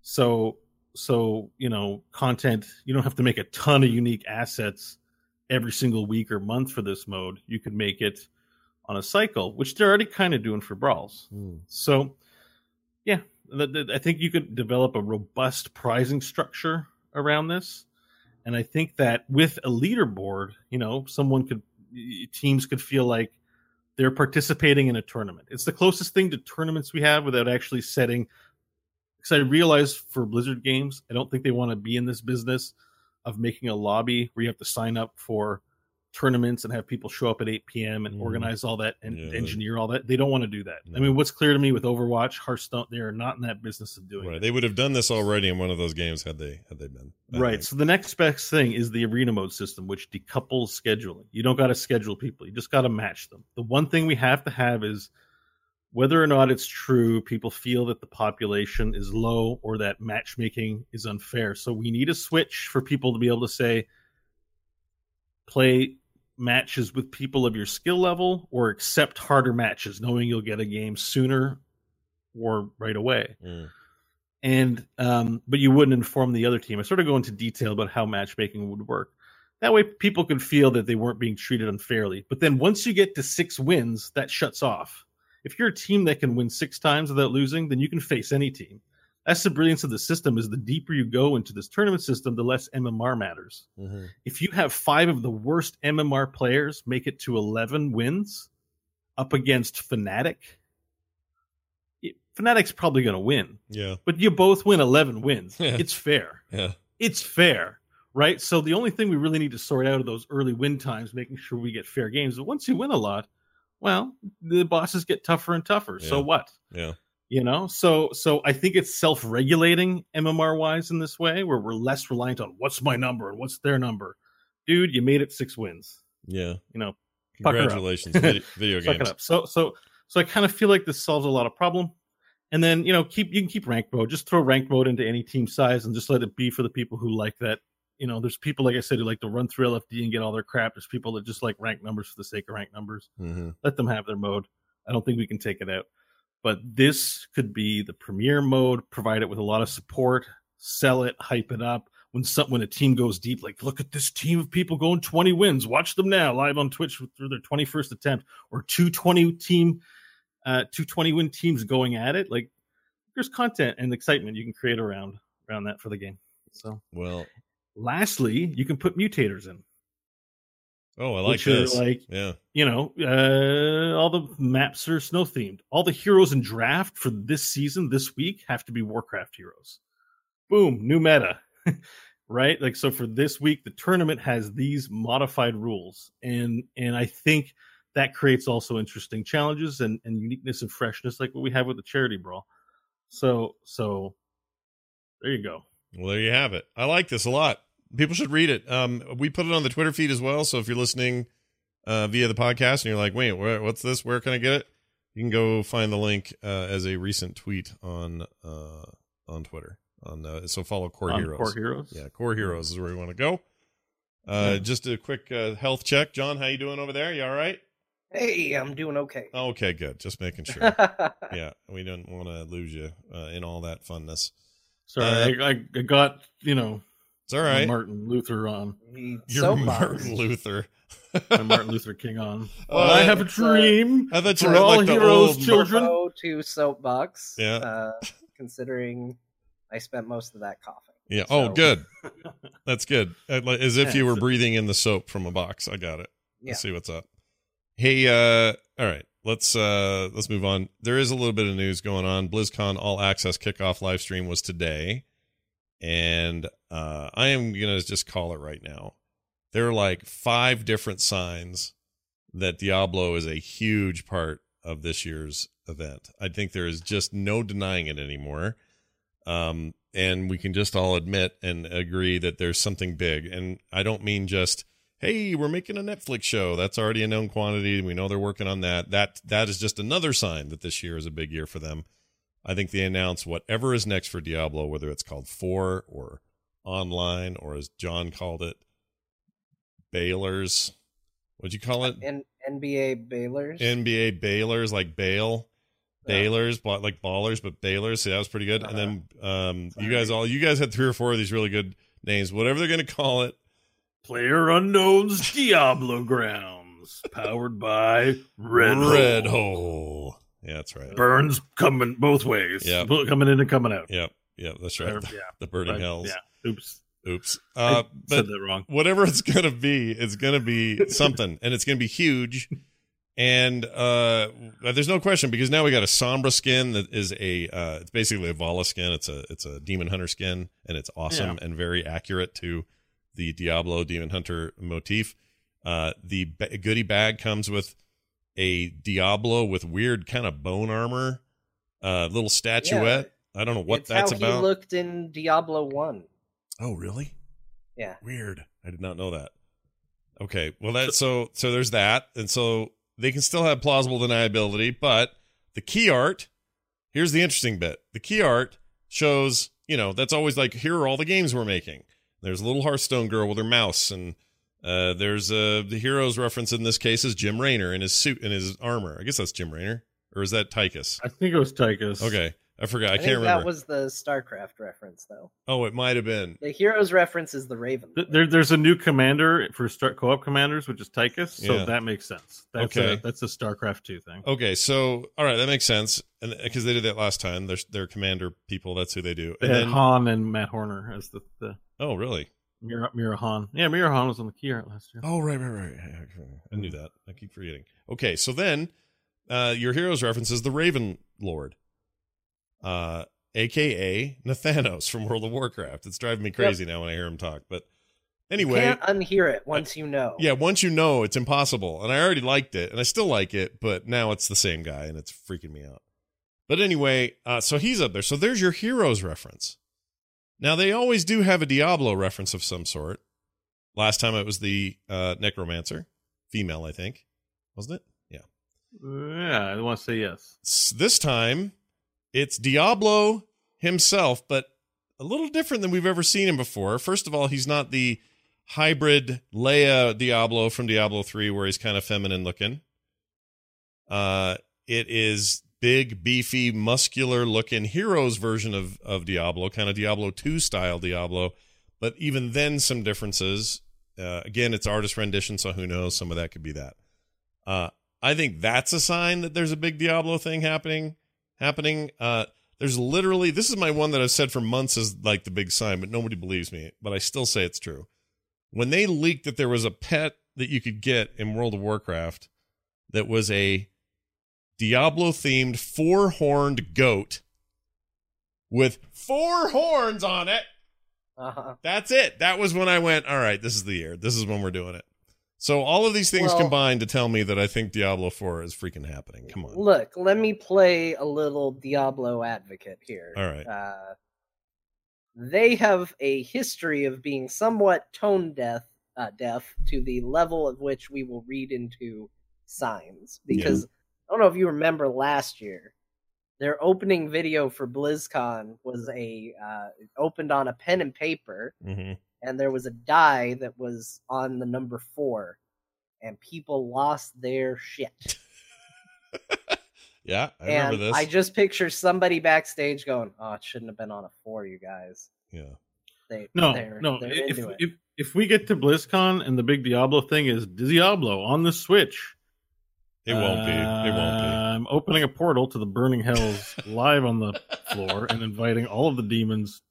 So so you know content you don't have to make a ton of unique assets every single week or month for this mode you could make it on a cycle which they're already kind of doing for brawls. Mm. so yeah th- th- i think you could develop a robust prizing structure around this. And i think that with a leaderboard you know someone could teams could feel like they're participating in a tournament. It's the closest thing to tournaments we have without actually setting because I realize for Blizzard games, I don't think they want to be in this business of making a lobby where you have to sign up for tournaments and have people show up at 8 p.m. and Mhm. organize all that and Yeah. engineer all that. They don't want to do that. I mean, what's clear to me with Overwatch, Hearthstone, they are not in that business of doing Right. it. They would have done this already in one of those games had they had they been. I Right. think. So the next best thing is the arena mode system, which decouples scheduling. You don't got to schedule people; you just got to match them. The one thing we have to have is whether or not it's true, people feel that the population is low or that matchmaking is unfair. So we need a switch for people to be able to say, play matches with people of your skill level or accept harder matches, knowing you'll get a game sooner or right away Mm. and um, but you wouldn't inform the other team. I sort of go into detail about how matchmaking would work. That way, people could feel that they weren't being treated unfairly. But then once you get to six wins, that shuts off. If you're a team that can win six times without losing, then you can face any team. That's the brilliance of the system. Is the deeper you go into this tournament system, the less MMR matters. Mhm. If you have five of the worst MMR players make it to eleven wins up against Fnatic, Fnatic's probably going to win Yeah. but you both win 11 wins. Yeah. It's fair. Yeah. It's fair, right? So the only thing we really need to sort out are those early win times, making sure we get fair games. But once you win a lot, well, the bosses get tougher and tougher. So what? Yeah. You know, so so I think it's self-regulating MMR wise in this way, where we're less reliant on what's my number and what's their number. Dude, you made it six wins. Yeah. You know. Congratulations, video, video games. up. So so so I kind of feel like this solves a lot of problem. And then you know keep you can keep rank mode. Just throw rank mode into any team size and just let it be for the people who like that. You know, there's people like I said who like to run through LFD and get all their crap. There's people that just like rank numbers for the sake of rank numbers. hmm Let them have their mode. I don't think we can take it out. But this could be the premier mode. Provide it with a lot of support. Sell it, hype it up. When some when a team goes deep, like look at this team of people going 20 wins. Watch them now live on Twitch through their 21st attempt, or 220 team, uh, two 20 win teams going at it. Like there's content and excitement you can create around around that for the game. So well, lastly, you can put mutators in. Oh, I like this. like yeah, you know, uh, all the maps are snow themed. All the heroes in draft for this season, this week, have to be Warcraft heroes. Boom, new meta. right? Like so for this week, the tournament has these modified rules, and and I think that creates also interesting challenges and, and uniqueness and freshness, like what we have with the charity brawl. So so there you go. Well, there you have it. I like this a lot. People should read it. Um, we put it on the Twitter feed as well. So if you're listening uh, via the podcast and you're like, wait, where, what's this? Where can I get it? You can go find the link uh, as a recent tweet on uh, on Twitter. On uh, so follow Core On Heroes. Core Heroes? Yeah, Core Heroes is where we want to go. Uh, Yeah. Just a quick uh, health check, John. How you doing over there? You all right? Hey, I'm doing okay. Okay, good. Just making sure. yeah, we don't want to lose you uh, in all that funness. Sorry, Uh, I, I, I got you know. It's all right. Martin Luther on. You're Martin Luther. My Martin Luther King on. Oh, I I- have a dream. I thought you were all like the heroes, old- children. Go to soapbox. Yeah. Uh, considering I spent most of that coughing. Yeah. Oh, good. That's good. Uh, As if you were breathing in the soap from a box. I got it. Yeah. Let's see what's up. Hey, uh, all right. Let's uh let's move on. There is a little bit of news going on. BlizzCon All Access kickoff live stream was today, and uh I am gonna just call it right now. There are like five different signs that Diablo is a huge part of this year's event. I think there is just no denying it anymore. Um, and we can just all admit and agree that there's something big. And I don't mean just, hey, we're making a Netflix show. That's already a known quantity. We know they're working on that. That that is just another sign that this year is a big year for them. I think they announce whatever is next for Diablo, whether it's called four or online, or as John called it, Baylors. What'd you call it? N- NBA Baylors. NBA Baylors, like Bale. Baylors, but like ballers, but Baylors. See, that was pretty good. And then um, you guys all you guys had three or four of these really good names. Whatever they're gonna call it. Player Unknown's Diablo Grounds, powered by Red Red Hole. Hole. Yeah, that's right. Burns coming both ways. Yep. Bu- coming in and coming out. Yep. Yep. That's right. Or- yeah. The burning Right, hells. Yeah. Oops. Oops. I Uh, but said that wrong. whatever it's gonna be, it's gonna be something, and it's gonna be huge. And uh, there's no question because now we got a Sombra skin that is a uh, it's basically a Valla skin. It's a it's a Demon Hunter skin, and it's awesome Yeah. and very accurate to the Diablo Demon Hunter motif. Uh, the ba- goodie bag comes with a Diablo with weird kind of bone armor, uh, little statuette. I don't know what it's that's how about. he looked in Diablo One. Oh, really? Yeah. Weird. I did not know that. Okay. Well, that so so there's that, and so they can still have plausible deniability, but the key art. Here's the interesting bit: the key art shows, you know, that's always like here are all the games we're making. There's a little Hearthstone girl with her mouse, and uh, there's uh, the hero's reference in this case is Jim Raynor in his suit and his armor. I guess that's Jim Raynor, or is that Tychus? I think it was Tychus. Okay, I forgot. I, I, can't think remember. that was the StarCraft reference, though. Oh, it might have been. The hero's reference is the Raven. Th- There, there's a new commander for start co-op commanders, which is Tychus. So Yeah. that makes sense. That's Okay. A, that's a StarCraft two thing. Okay, so all right, that makes sense, and because they did that last time, they're they're commander people. That's who they do. And had then, Han and Matt Horner as the the oh, really? Mira, Mira Han. Yeah, Mira Han was on the key art last year. Oh, right, right, right. I knew that. I keep forgetting. Okay, so then uh, your hero's reference is the Raven Lord, uh, aka Nathanos from World of Warcraft. It's driving me crazy now when I hear him talk. But anyway, you can't unhear it once you know. yeah, once you know, it's impossible. And I already liked it, and I still like it, but now it's the same guy, and it's freaking me out. But anyway, uh, so he's up there. So there's your heroes reference. Now they always do have a Diablo reference of some sort. Last time it was the uh, Necromancer, female, I think, wasn't it? Yeah. Yeah, I want to say yes. This time, it's Diablo himself, but a little different than we've ever seen him before. First of all, he's not the hybrid Leah Diablo from Diablo 3 where he's kind of feminine looking. Uh it is big, beefy, muscular looking heroes version of of Diablo, kind of Diablo 2 style Diablo, but even then some differences. Uh, again, it's artist rendition, so who knows? Some of that could be that. Uh, I think that's a sign that there's a big Diablo thing happening. Happening. Uh, There's literally this is my one that I've said for months is like the big sign, but nobody believes me. But I still say it's true. When they leaked that there was a pet that you could get in World of Warcraft that was a Diablo themed four horned goat with four horns on it. Uh-huh. That's it. That was when I went, all right, this is the year. This is when we're doing it. So all of these things Well- combined to tell me that I think Diablo 4 is freaking happening. Come on. Look, let me play a little Diablo advocate here. All right. Uh, they have a history of being somewhat tone deaf, uh, deaf to the level of which we will read into signs. Because I don't know if you remember last year, their opening video for BlizzCon was a uh, opened on a pen and paper, hmm and there was a die that was on the number four, and people lost their shit. Yeah, I remember this. I just picture somebody backstage going, "Oh, it shouldn't have been on a four, you guys." yeah. They No, they're, no. they're If, into if if we get to BlizzCon and the big Diablo thing is Diablo on the Switch, It won't be. It won't be. I'm opening a portal to the burning hells live on the floor and inviting all of the demons.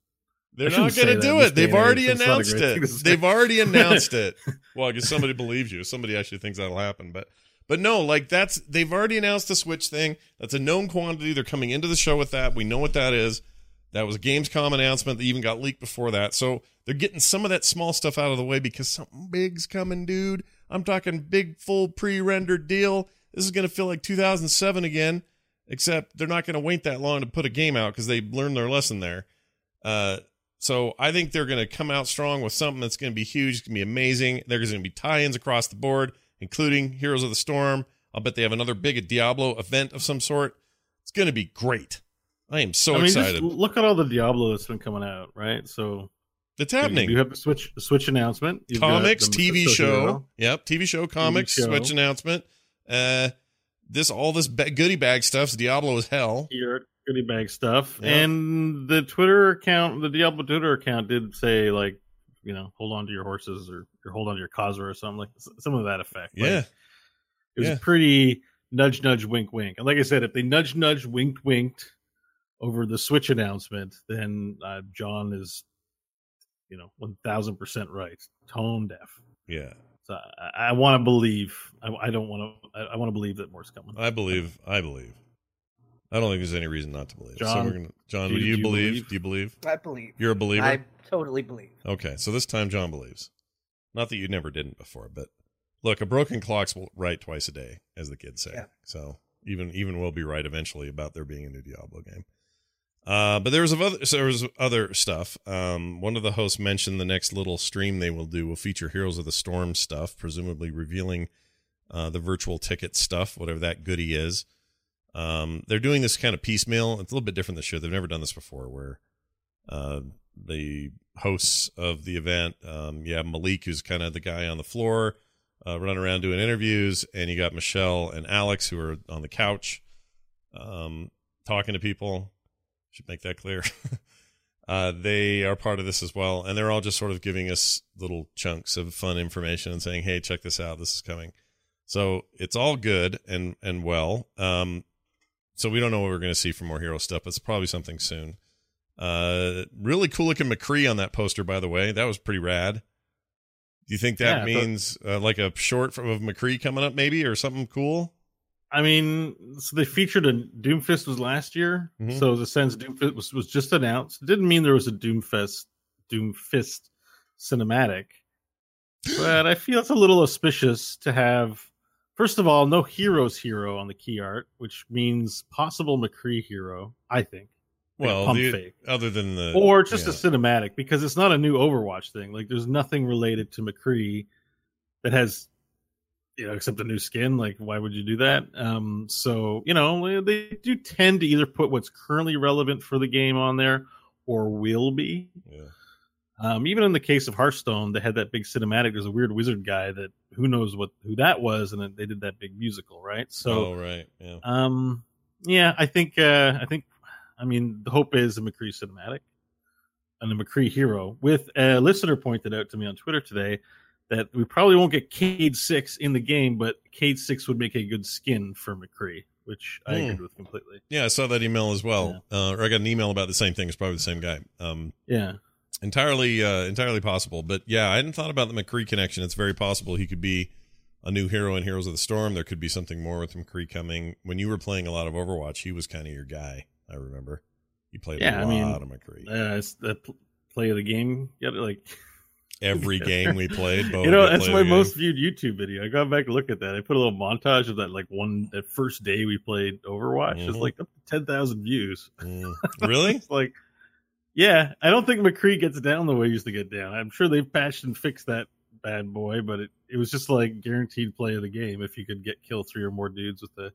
They're not going to do it. They've already That's not a announced great thing to it. They've already announced it. Well, I guess somebody believes you. Somebody actually thinks that'll happen, but but no, like that's they've already announced the Switch thing. That's a known quantity. They're coming into the show with that. We know what that is. That was a Gamescom announcement that even got leaked before that. So they're getting some of that small stuff out of the way because something big's coming, dude. I'm talking big, full pre-rendered deal. This is going to feel like 2007 again, except they're not going to wait that long to put a game out because they learned their lesson there. Uh, so I think they're going to come out strong with something that's going to be huge. It's going to be amazing. There's going to be tie-ins across the board, including Heroes of the Storm. I'll bet they have another big Diablo event of some sort. It's going to be great. I am so I mean, excited. look at all the Diablo that's been coming out, right? So it's happening. You have the Switch the Switch announcement, You've comics, TV show. Yep, TV show, comics, show. Switch announcement. Uh, this all this goodie bag stuff's Diablo is hell. your goodie bag stuff. Yeah. And the Twitter account, the Diablo Twitter account did say like, you know, hold on to your horses or, or hold on to your Khazra or something like some of that effect. Like, Yeah, it was yeah. pretty nudge, nudge, wink, wink. And like I said, if they nudge, nudge, winked, winked over the Switch announcement, then uh, John is, you know, one thousand percent right. Tone deaf. yeah. So I, I want to believe. I, I don't want to. I, I want to believe that more's coming. I believe. I believe. I don't think there's any reason not to believe. so John, we're gonna. John, do do you- you, do you believe? believe? Do you believe? I believe. You're a believer. I totally believe. Okay, so this time John believes. Not that you never didn't before, but look, a broken clock's right twice a day, as the kids say. Yeah. So even even we'll be right eventually about there being a new Diablo game. Uh, but there was other so there was other stuff. Um, one of the hosts mentioned the next little stream they will do will feature Heroes of the Storm stuff, presumably revealing uh, the virtual ticket stuff, whatever that goodie is. Um, they're doing this kind of piecemeal. It's a little bit different this year. They've never done this before, where uh, the hosts of the event, um, you have Malik, who's kind of the guy on the floor, uh, running around doing interviews, and you got Michelle and Alex, who are on the couch, um, talking to people. Should make that clear. uh, they are part of this as well, and they're all just sort of giving us little chunks of fun information and saying, "Hey, check this out. This is coming." So it's all good and and well. Um, so we don't know what we're going to see from more hero stuff. But it's probably something soon. Uh, really cool looking McCree on that poster, by the way. That was pretty rad. Do you think that Yeah, means uh, like a short from of McCree coming up, maybe, or something cool? I mean, so they featured a Doomfist was last year, Mhm. so the sense Doomfist was, was just announced. It didn't mean there was a Doomfist Doomfist cinematic, but I feel it's a little auspicious to have. First of all, no heroes hero on the key art, which means possible McCree hero. I think. Like Well, pump the- fake. other than the or just yeah. a cinematic because it's not a new Overwatch thing. Like there's nothing related to McCree that has you know except a new skin. Like why would you do that? Um so you know they do tend to either put what's currently relevant for the game on there or will be. Yeah. Um, even in the case of Hearthstone, they had that big cinematic. There's a weird wizard guy that who knows what who that was, and then they did that big musical, right? So oh right, yeah. um, yeah, I think uh, I think I mean the hope is a McCree cinematic and a McCree hero. With a listener pointed out to me on Twitter today that we probably won't get Cade six in the game, but Cade six would make a good skin for McCree, which I Hmm. agreed with completely. Yeah, I saw that email as well. Uh, or I got an email about the same thing. It's probably the same guy. Um, Yeah. Entirely, uh, entirely possible. But yeah, I hadn't thought about the McCree connection. It's very possible he could be a new hero in Heroes of the Storm. There could be something more with McCree coming. When you were playing a lot of Overwatch, he was kind of your guy. I remember you played Yeah, a I lot mean, of McCree. Uh, it's the play of the game. You gotta, like Every game we played, Beau you know, that's my most viewed YouTube video. I got back to look at that. I put a little montage of that, like one that first day we played Overwatch. It's Mhm. like up to ten thousand views. Mm. Really? it's like, yeah, I don't think McCree gets down the way he used to get down. I'm sure they've patched and fixed that bad boy, but it, it was just like guaranteed play of the game if you could get kill three or more dudes with the.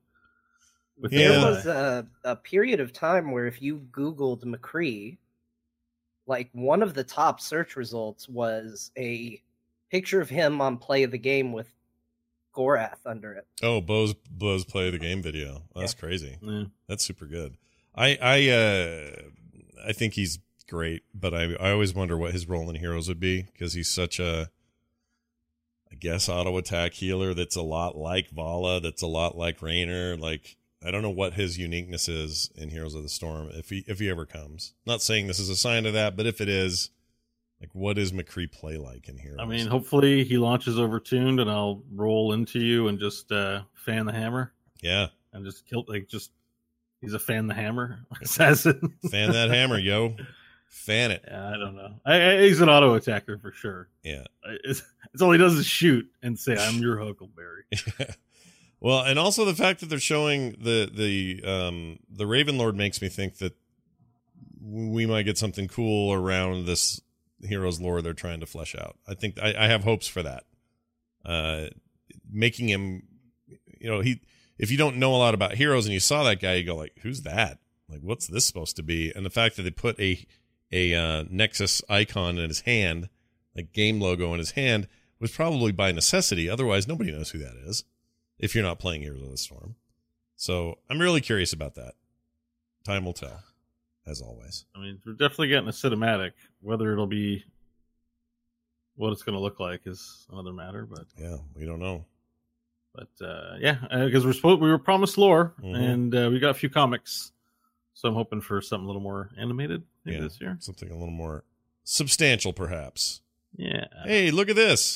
With the There was a, a period of time where if you Googled McCree, like one of the top search results was a picture of him on play of the game with Gorath under it. Oh, Beau's Beau's play of the game video. That's crazy. Yeah. That's super good. I I uh I think he's great, but I I always wonder what his role in Heroes would be because he's such a I guess auto attack healer that's a lot like Valla, that's a lot like Raynor. Like I don't know what his uniqueness is in Heroes of the Storm if he if he ever comes. Not saying this is a sign of that, but if it is, like what does McCree play like in Heroes? I mean, hopefully he launches overtuned, and I'll roll into you and just uh, fan the hammer yeah, and just kill like just. He's a fan the hammer assassin. fan that hammer, yo, fan it. Yeah, I don't know. I, I, he's an auto attacker for sure. Yeah. It's, it's all he does is shoot and say, "I'm your Huckleberry." well, and also the fact that they're showing the the um the Raven Lord makes me think that we might get something cool around this hero's lore they're trying to flesh out. I think I, I have hopes for that. Uh, making him, you know, he if you don't know a lot about heroes and you saw that guy, you go like, who's that? Like, what's this supposed to be? And the fact that they put a a uh, Nexus icon in his hand, a game logo in his hand, was probably by necessity. Otherwise, nobody knows who that is if you're not playing Heroes of the Storm. So I'm really curious about that. Time will tell, as always. I mean, we're definitely getting a cinematic. Whether it'll be what it's going to look like is another matter. But Yeah, we don't know. but uh, yeah, because we're supposed we were promised lore, Mhm. and uh, we got a few comics, so I'm hoping for something a little more animated maybe Yeah. this year. Something a little more substantial, perhaps. Yeah, Hey, look at this.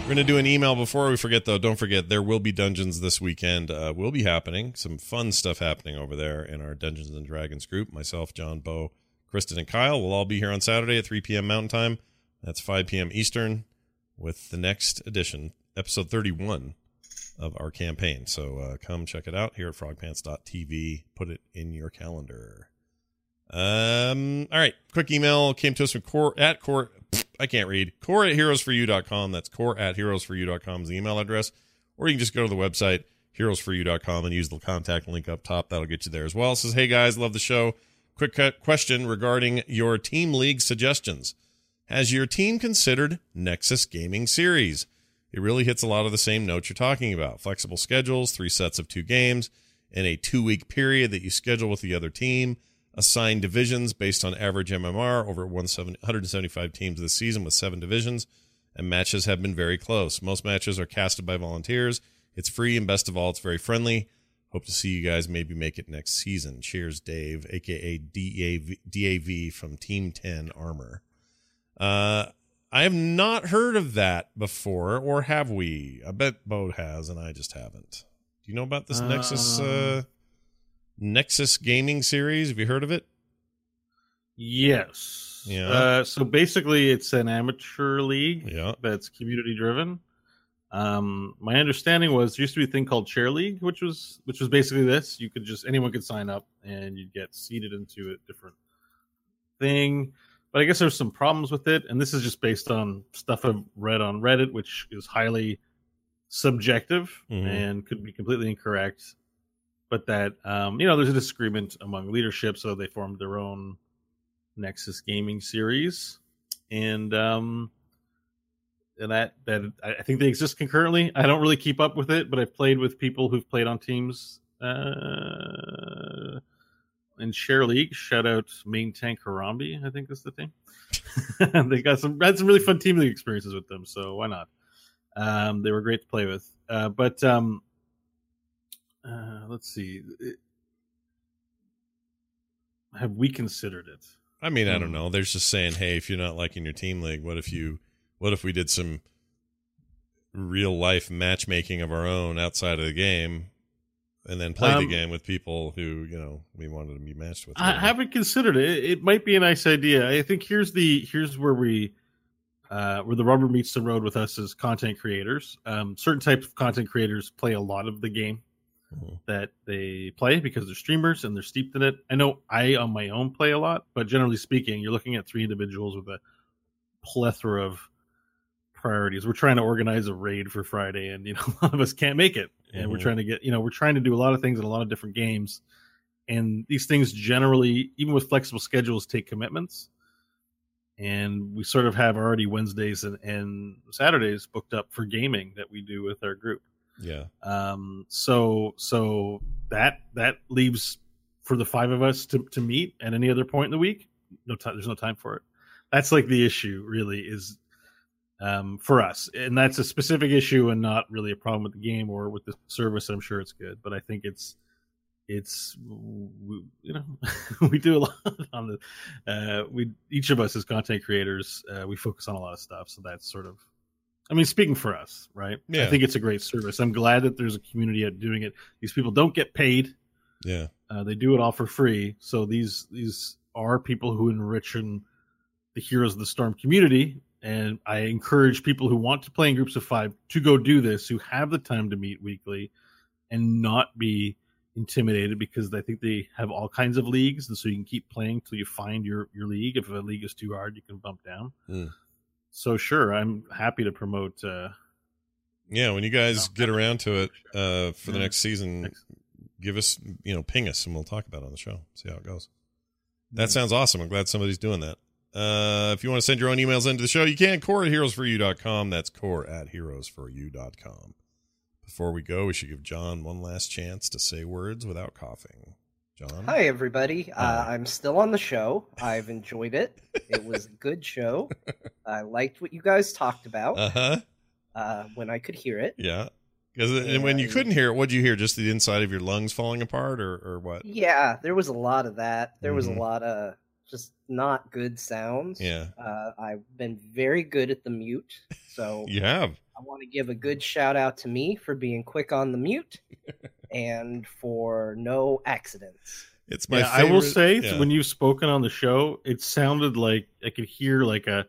We're going to do an email before we forget, though. Don't forget, there will be dungeons this weekend. Uh, will be happening. Some fun stuff happening over there in our Dungeons and Dragons group. Myself, John, Beau, Kristen, and Kyle will all be here on Saturday at 3 p.m. Mountain Time. That's 5 p.m. Eastern with the next edition, episode 31 of our campaign. So uh, come check it out here at frogpants.tv. Put it in your calendar. Um, all right. Quick email came to us from core at core. I can't read. Core at heroesforyou.com. That's core at heroesforyou.com is the email address. Or you can just go to the website, heroesforyou.com, and use the contact link up top. That'll get you there as well. It says, hey guys, love the show. Quick question regarding your team league suggestions. Has your team considered Nexus Gaming Series? It really hits a lot of the same notes you're talking about. Flexible schedules, three sets of two games, in a two week period that you schedule with the other team assigned divisions based on average MMR over 170 175 teams this season with seven divisions, and matches have been very close. Most matches are casted by volunteers. It's free, and best of all, it's very friendly. Hope to see you guys maybe make it next season. Cheers, Dave, aka DAV, DAV from Team 10 Armor. Uh, I have not heard of that before, or have we? I bet Beau has, and I just haven't. Do you know about this Nexus uh, Nexus Gaming series? Have you heard of it? Yes. Yeah. Uh, so basically, it's an amateur league Yeah. that's community driven. Um, my understanding was there used to be a thing called Chair League, which was which was basically this. You could just anyone could sign up and you'd get seated into a different thing. But I guess there's some problems with it, and this is just based on stuff I've read on Reddit, which is highly subjective Mhm. and could be completely incorrect. But that um, you know, there's a disagreement among leadership, so they formed their own Nexus Gaming series, and um, and that that I I think they exist concurrently. I don't really keep up with it, but I've played with people who've played on teams uh, in Chair League. Shout out Main Tank Harambe, I think is the team. they got some had some really fun team league experiences with them, so why not? Um, they were great to play with. Uh, but um, uh, let's see. Have we considered it? I mean, I don't Hmm. know. They're just saying, hey, if you're not liking your team league, what if you, what if we did some real life matchmaking of our own outside of the game, and then play the Um, game with people who you know we wanted to be matched with? I haven't considered it. it. Might be a nice idea. I think here's the here's where we uh, where the rubber meets the road with us as content creators. Um, certain types of content creators play a lot of the game Mhm. that they play because they're streamers and they're steeped in it. I know I on my own play a lot, but generally speaking, you're looking at three individuals with a plethora of priorities. We're trying to organize a raid for Friday, and you know a lot of us can't make it, and we're Mhm. trying to get you know we're trying to do a lot of things in a lot of different games, and these things generally, even with flexible schedules, take commitments. And we sort of have already Wednesdays and, and Saturdays booked up for gaming that we do with our group. Yeah. Um, so so that that leaves for the five of us to, to meet at any other point in the week. No time. There's no time for it. That's like the issue. Really is um, for us, and that's a specific issue and not really a problem with the game or with the service. I'm sure it's good, but I think it's it's we, you know we do a lot on the uh we each of us as content creators uh we focus on a lot of stuff. So that's sort of i mean speaking for us right? Yeah. i think it's a great service. I'm glad that there's a community out doing it. These people don't get paid. Yeah. uh, they do it all for free. So these these are people who enrich in the heroes of the storm community and i encourage people who want to play in groups of five to go do this who have the time to meet weekly and not be intimidated because I think they have all kinds of leagues, and so you can keep playing till you find your your league. If a league is too hard, you can bump down. Mm. So sure, I'm happy to promote. Uh, Yeah, when you guys get around to it uh, for the next season, Next- give us, you know, ping us and we'll talk about it on the show. See how it goes. That sounds awesome. I'm glad somebody's doing that. Uh, if you want to send your own emails into the show, you can. Core at heroesforyou.com. That's core at heroesforyou.com. Before we go, we should give John one last chance to say words without coughing. John? Hi, everybody. Uh, I'm still on the show. I've enjoyed it. It was a good show. I liked what you guys talked about Uh huh. uh, when I could hear it. Yeah. Because and when you couldn't hear it, what'd you hear? Just the inside of your lungs falling apart, or or what? Yeah, there was a lot of that. There was Mhm. a lot of just not good sounds. Yeah. Uh, I've been very good at the mute, so You have. I want to give a good shout out to me for being quick on the mute and for no accidents. It's my. yeah, I will say yeah. when you've spoken on the show, it sounded like I could hear like a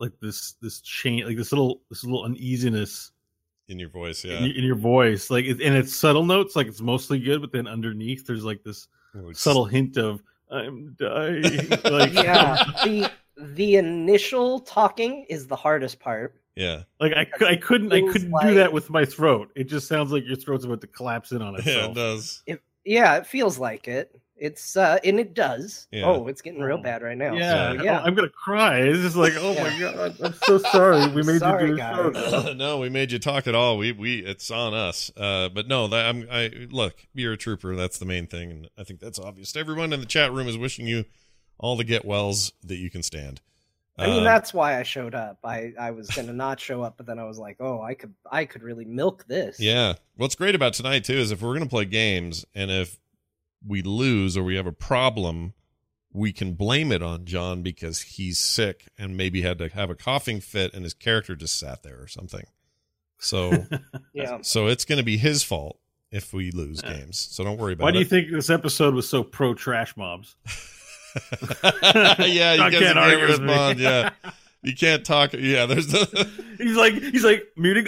like this this chain like this little this little uneasiness in your voice, yeah. in, in your voice, like it, and it's subtle notes, like it's mostly good, but then underneath there's like this Like, subtle hint of I'm dying. like Yeah, the the initial talking is the hardest part. Yeah. Like I, I couldn't I couldn't like- do that with my throat. It just sounds like your throat's about to collapse in on itself. Yeah, it does. It, yeah, it feels like it. It's uh, and it does. Yeah. Oh, it's getting real bad right now. Yeah, So, I- yeah. I'm gonna cry. It's just like, oh my god, I'm so sorry. We made Sorry, you do guys. no, we made you talk at all. We we it's on us. Uh, but no, that I'm I look. You're a trooper. That's the main thing, and I think that's obvious. to Everyone in the chat room is wishing you all the get wells that you can stand. I mean, Um, that's why I showed up. I, I was gonna not show up, but then I was like, oh, I could I could really milk this. Yeah. What's great about tonight too is if we're going to play games and if we lose or we have a problem, we can blame it on John because he's sick and maybe had to have a coughing fit and his character just sat there or something. So yeah. so it's going to be his fault if we lose Yeah. games. So don't worry about it. Why do you think this episode was so pro trash mobs? yeah, you can't argue with me. respond. Yeah. You can't talk. Yeah, there's the he's like he's like muting.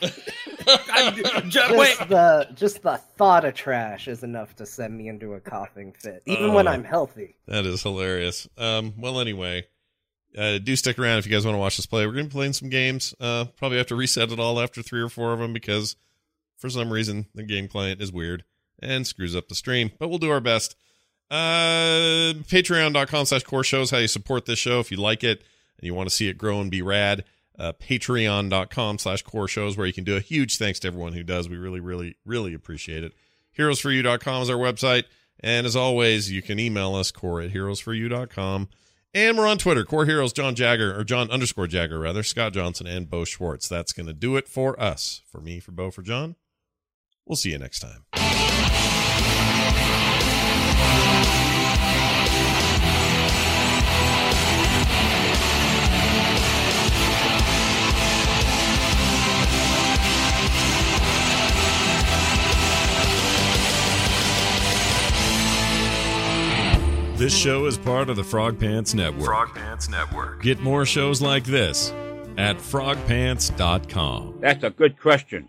Just wait. the just the thought of trash is enough to send me into a coughing fit, even when Oh. I'm healthy. That is hilarious. Um, well, anyway, uh, do stick around if you guys want to watch this play. We're going to be playing some games. Uh, probably have to reset it all after three or four of them because for some reason the game client is weird and screws up the stream. But we'll do our best. Uh, Patreon.com slash core shows how you support this show if you like it and you want to see it grow and be rad. Uh, Patreon.com slash core shows where you can do a huge thanks to everyone who does. We really, really, really appreciate it. Heroesforyou.com is our website. And as always, you can email us, core at heroesforyou.com. And we're on Twitter, Core Heroes John Jagger, or John underscore Jagger, rather, Scott Johnson and Beau Schwartz. That's going to do it for us. For me, for Beau, for John. We'll see you next time. This show is part of the Frog Pants Network. Frog Pants Network. Get more shows like this at frogpants.com. That's a good question.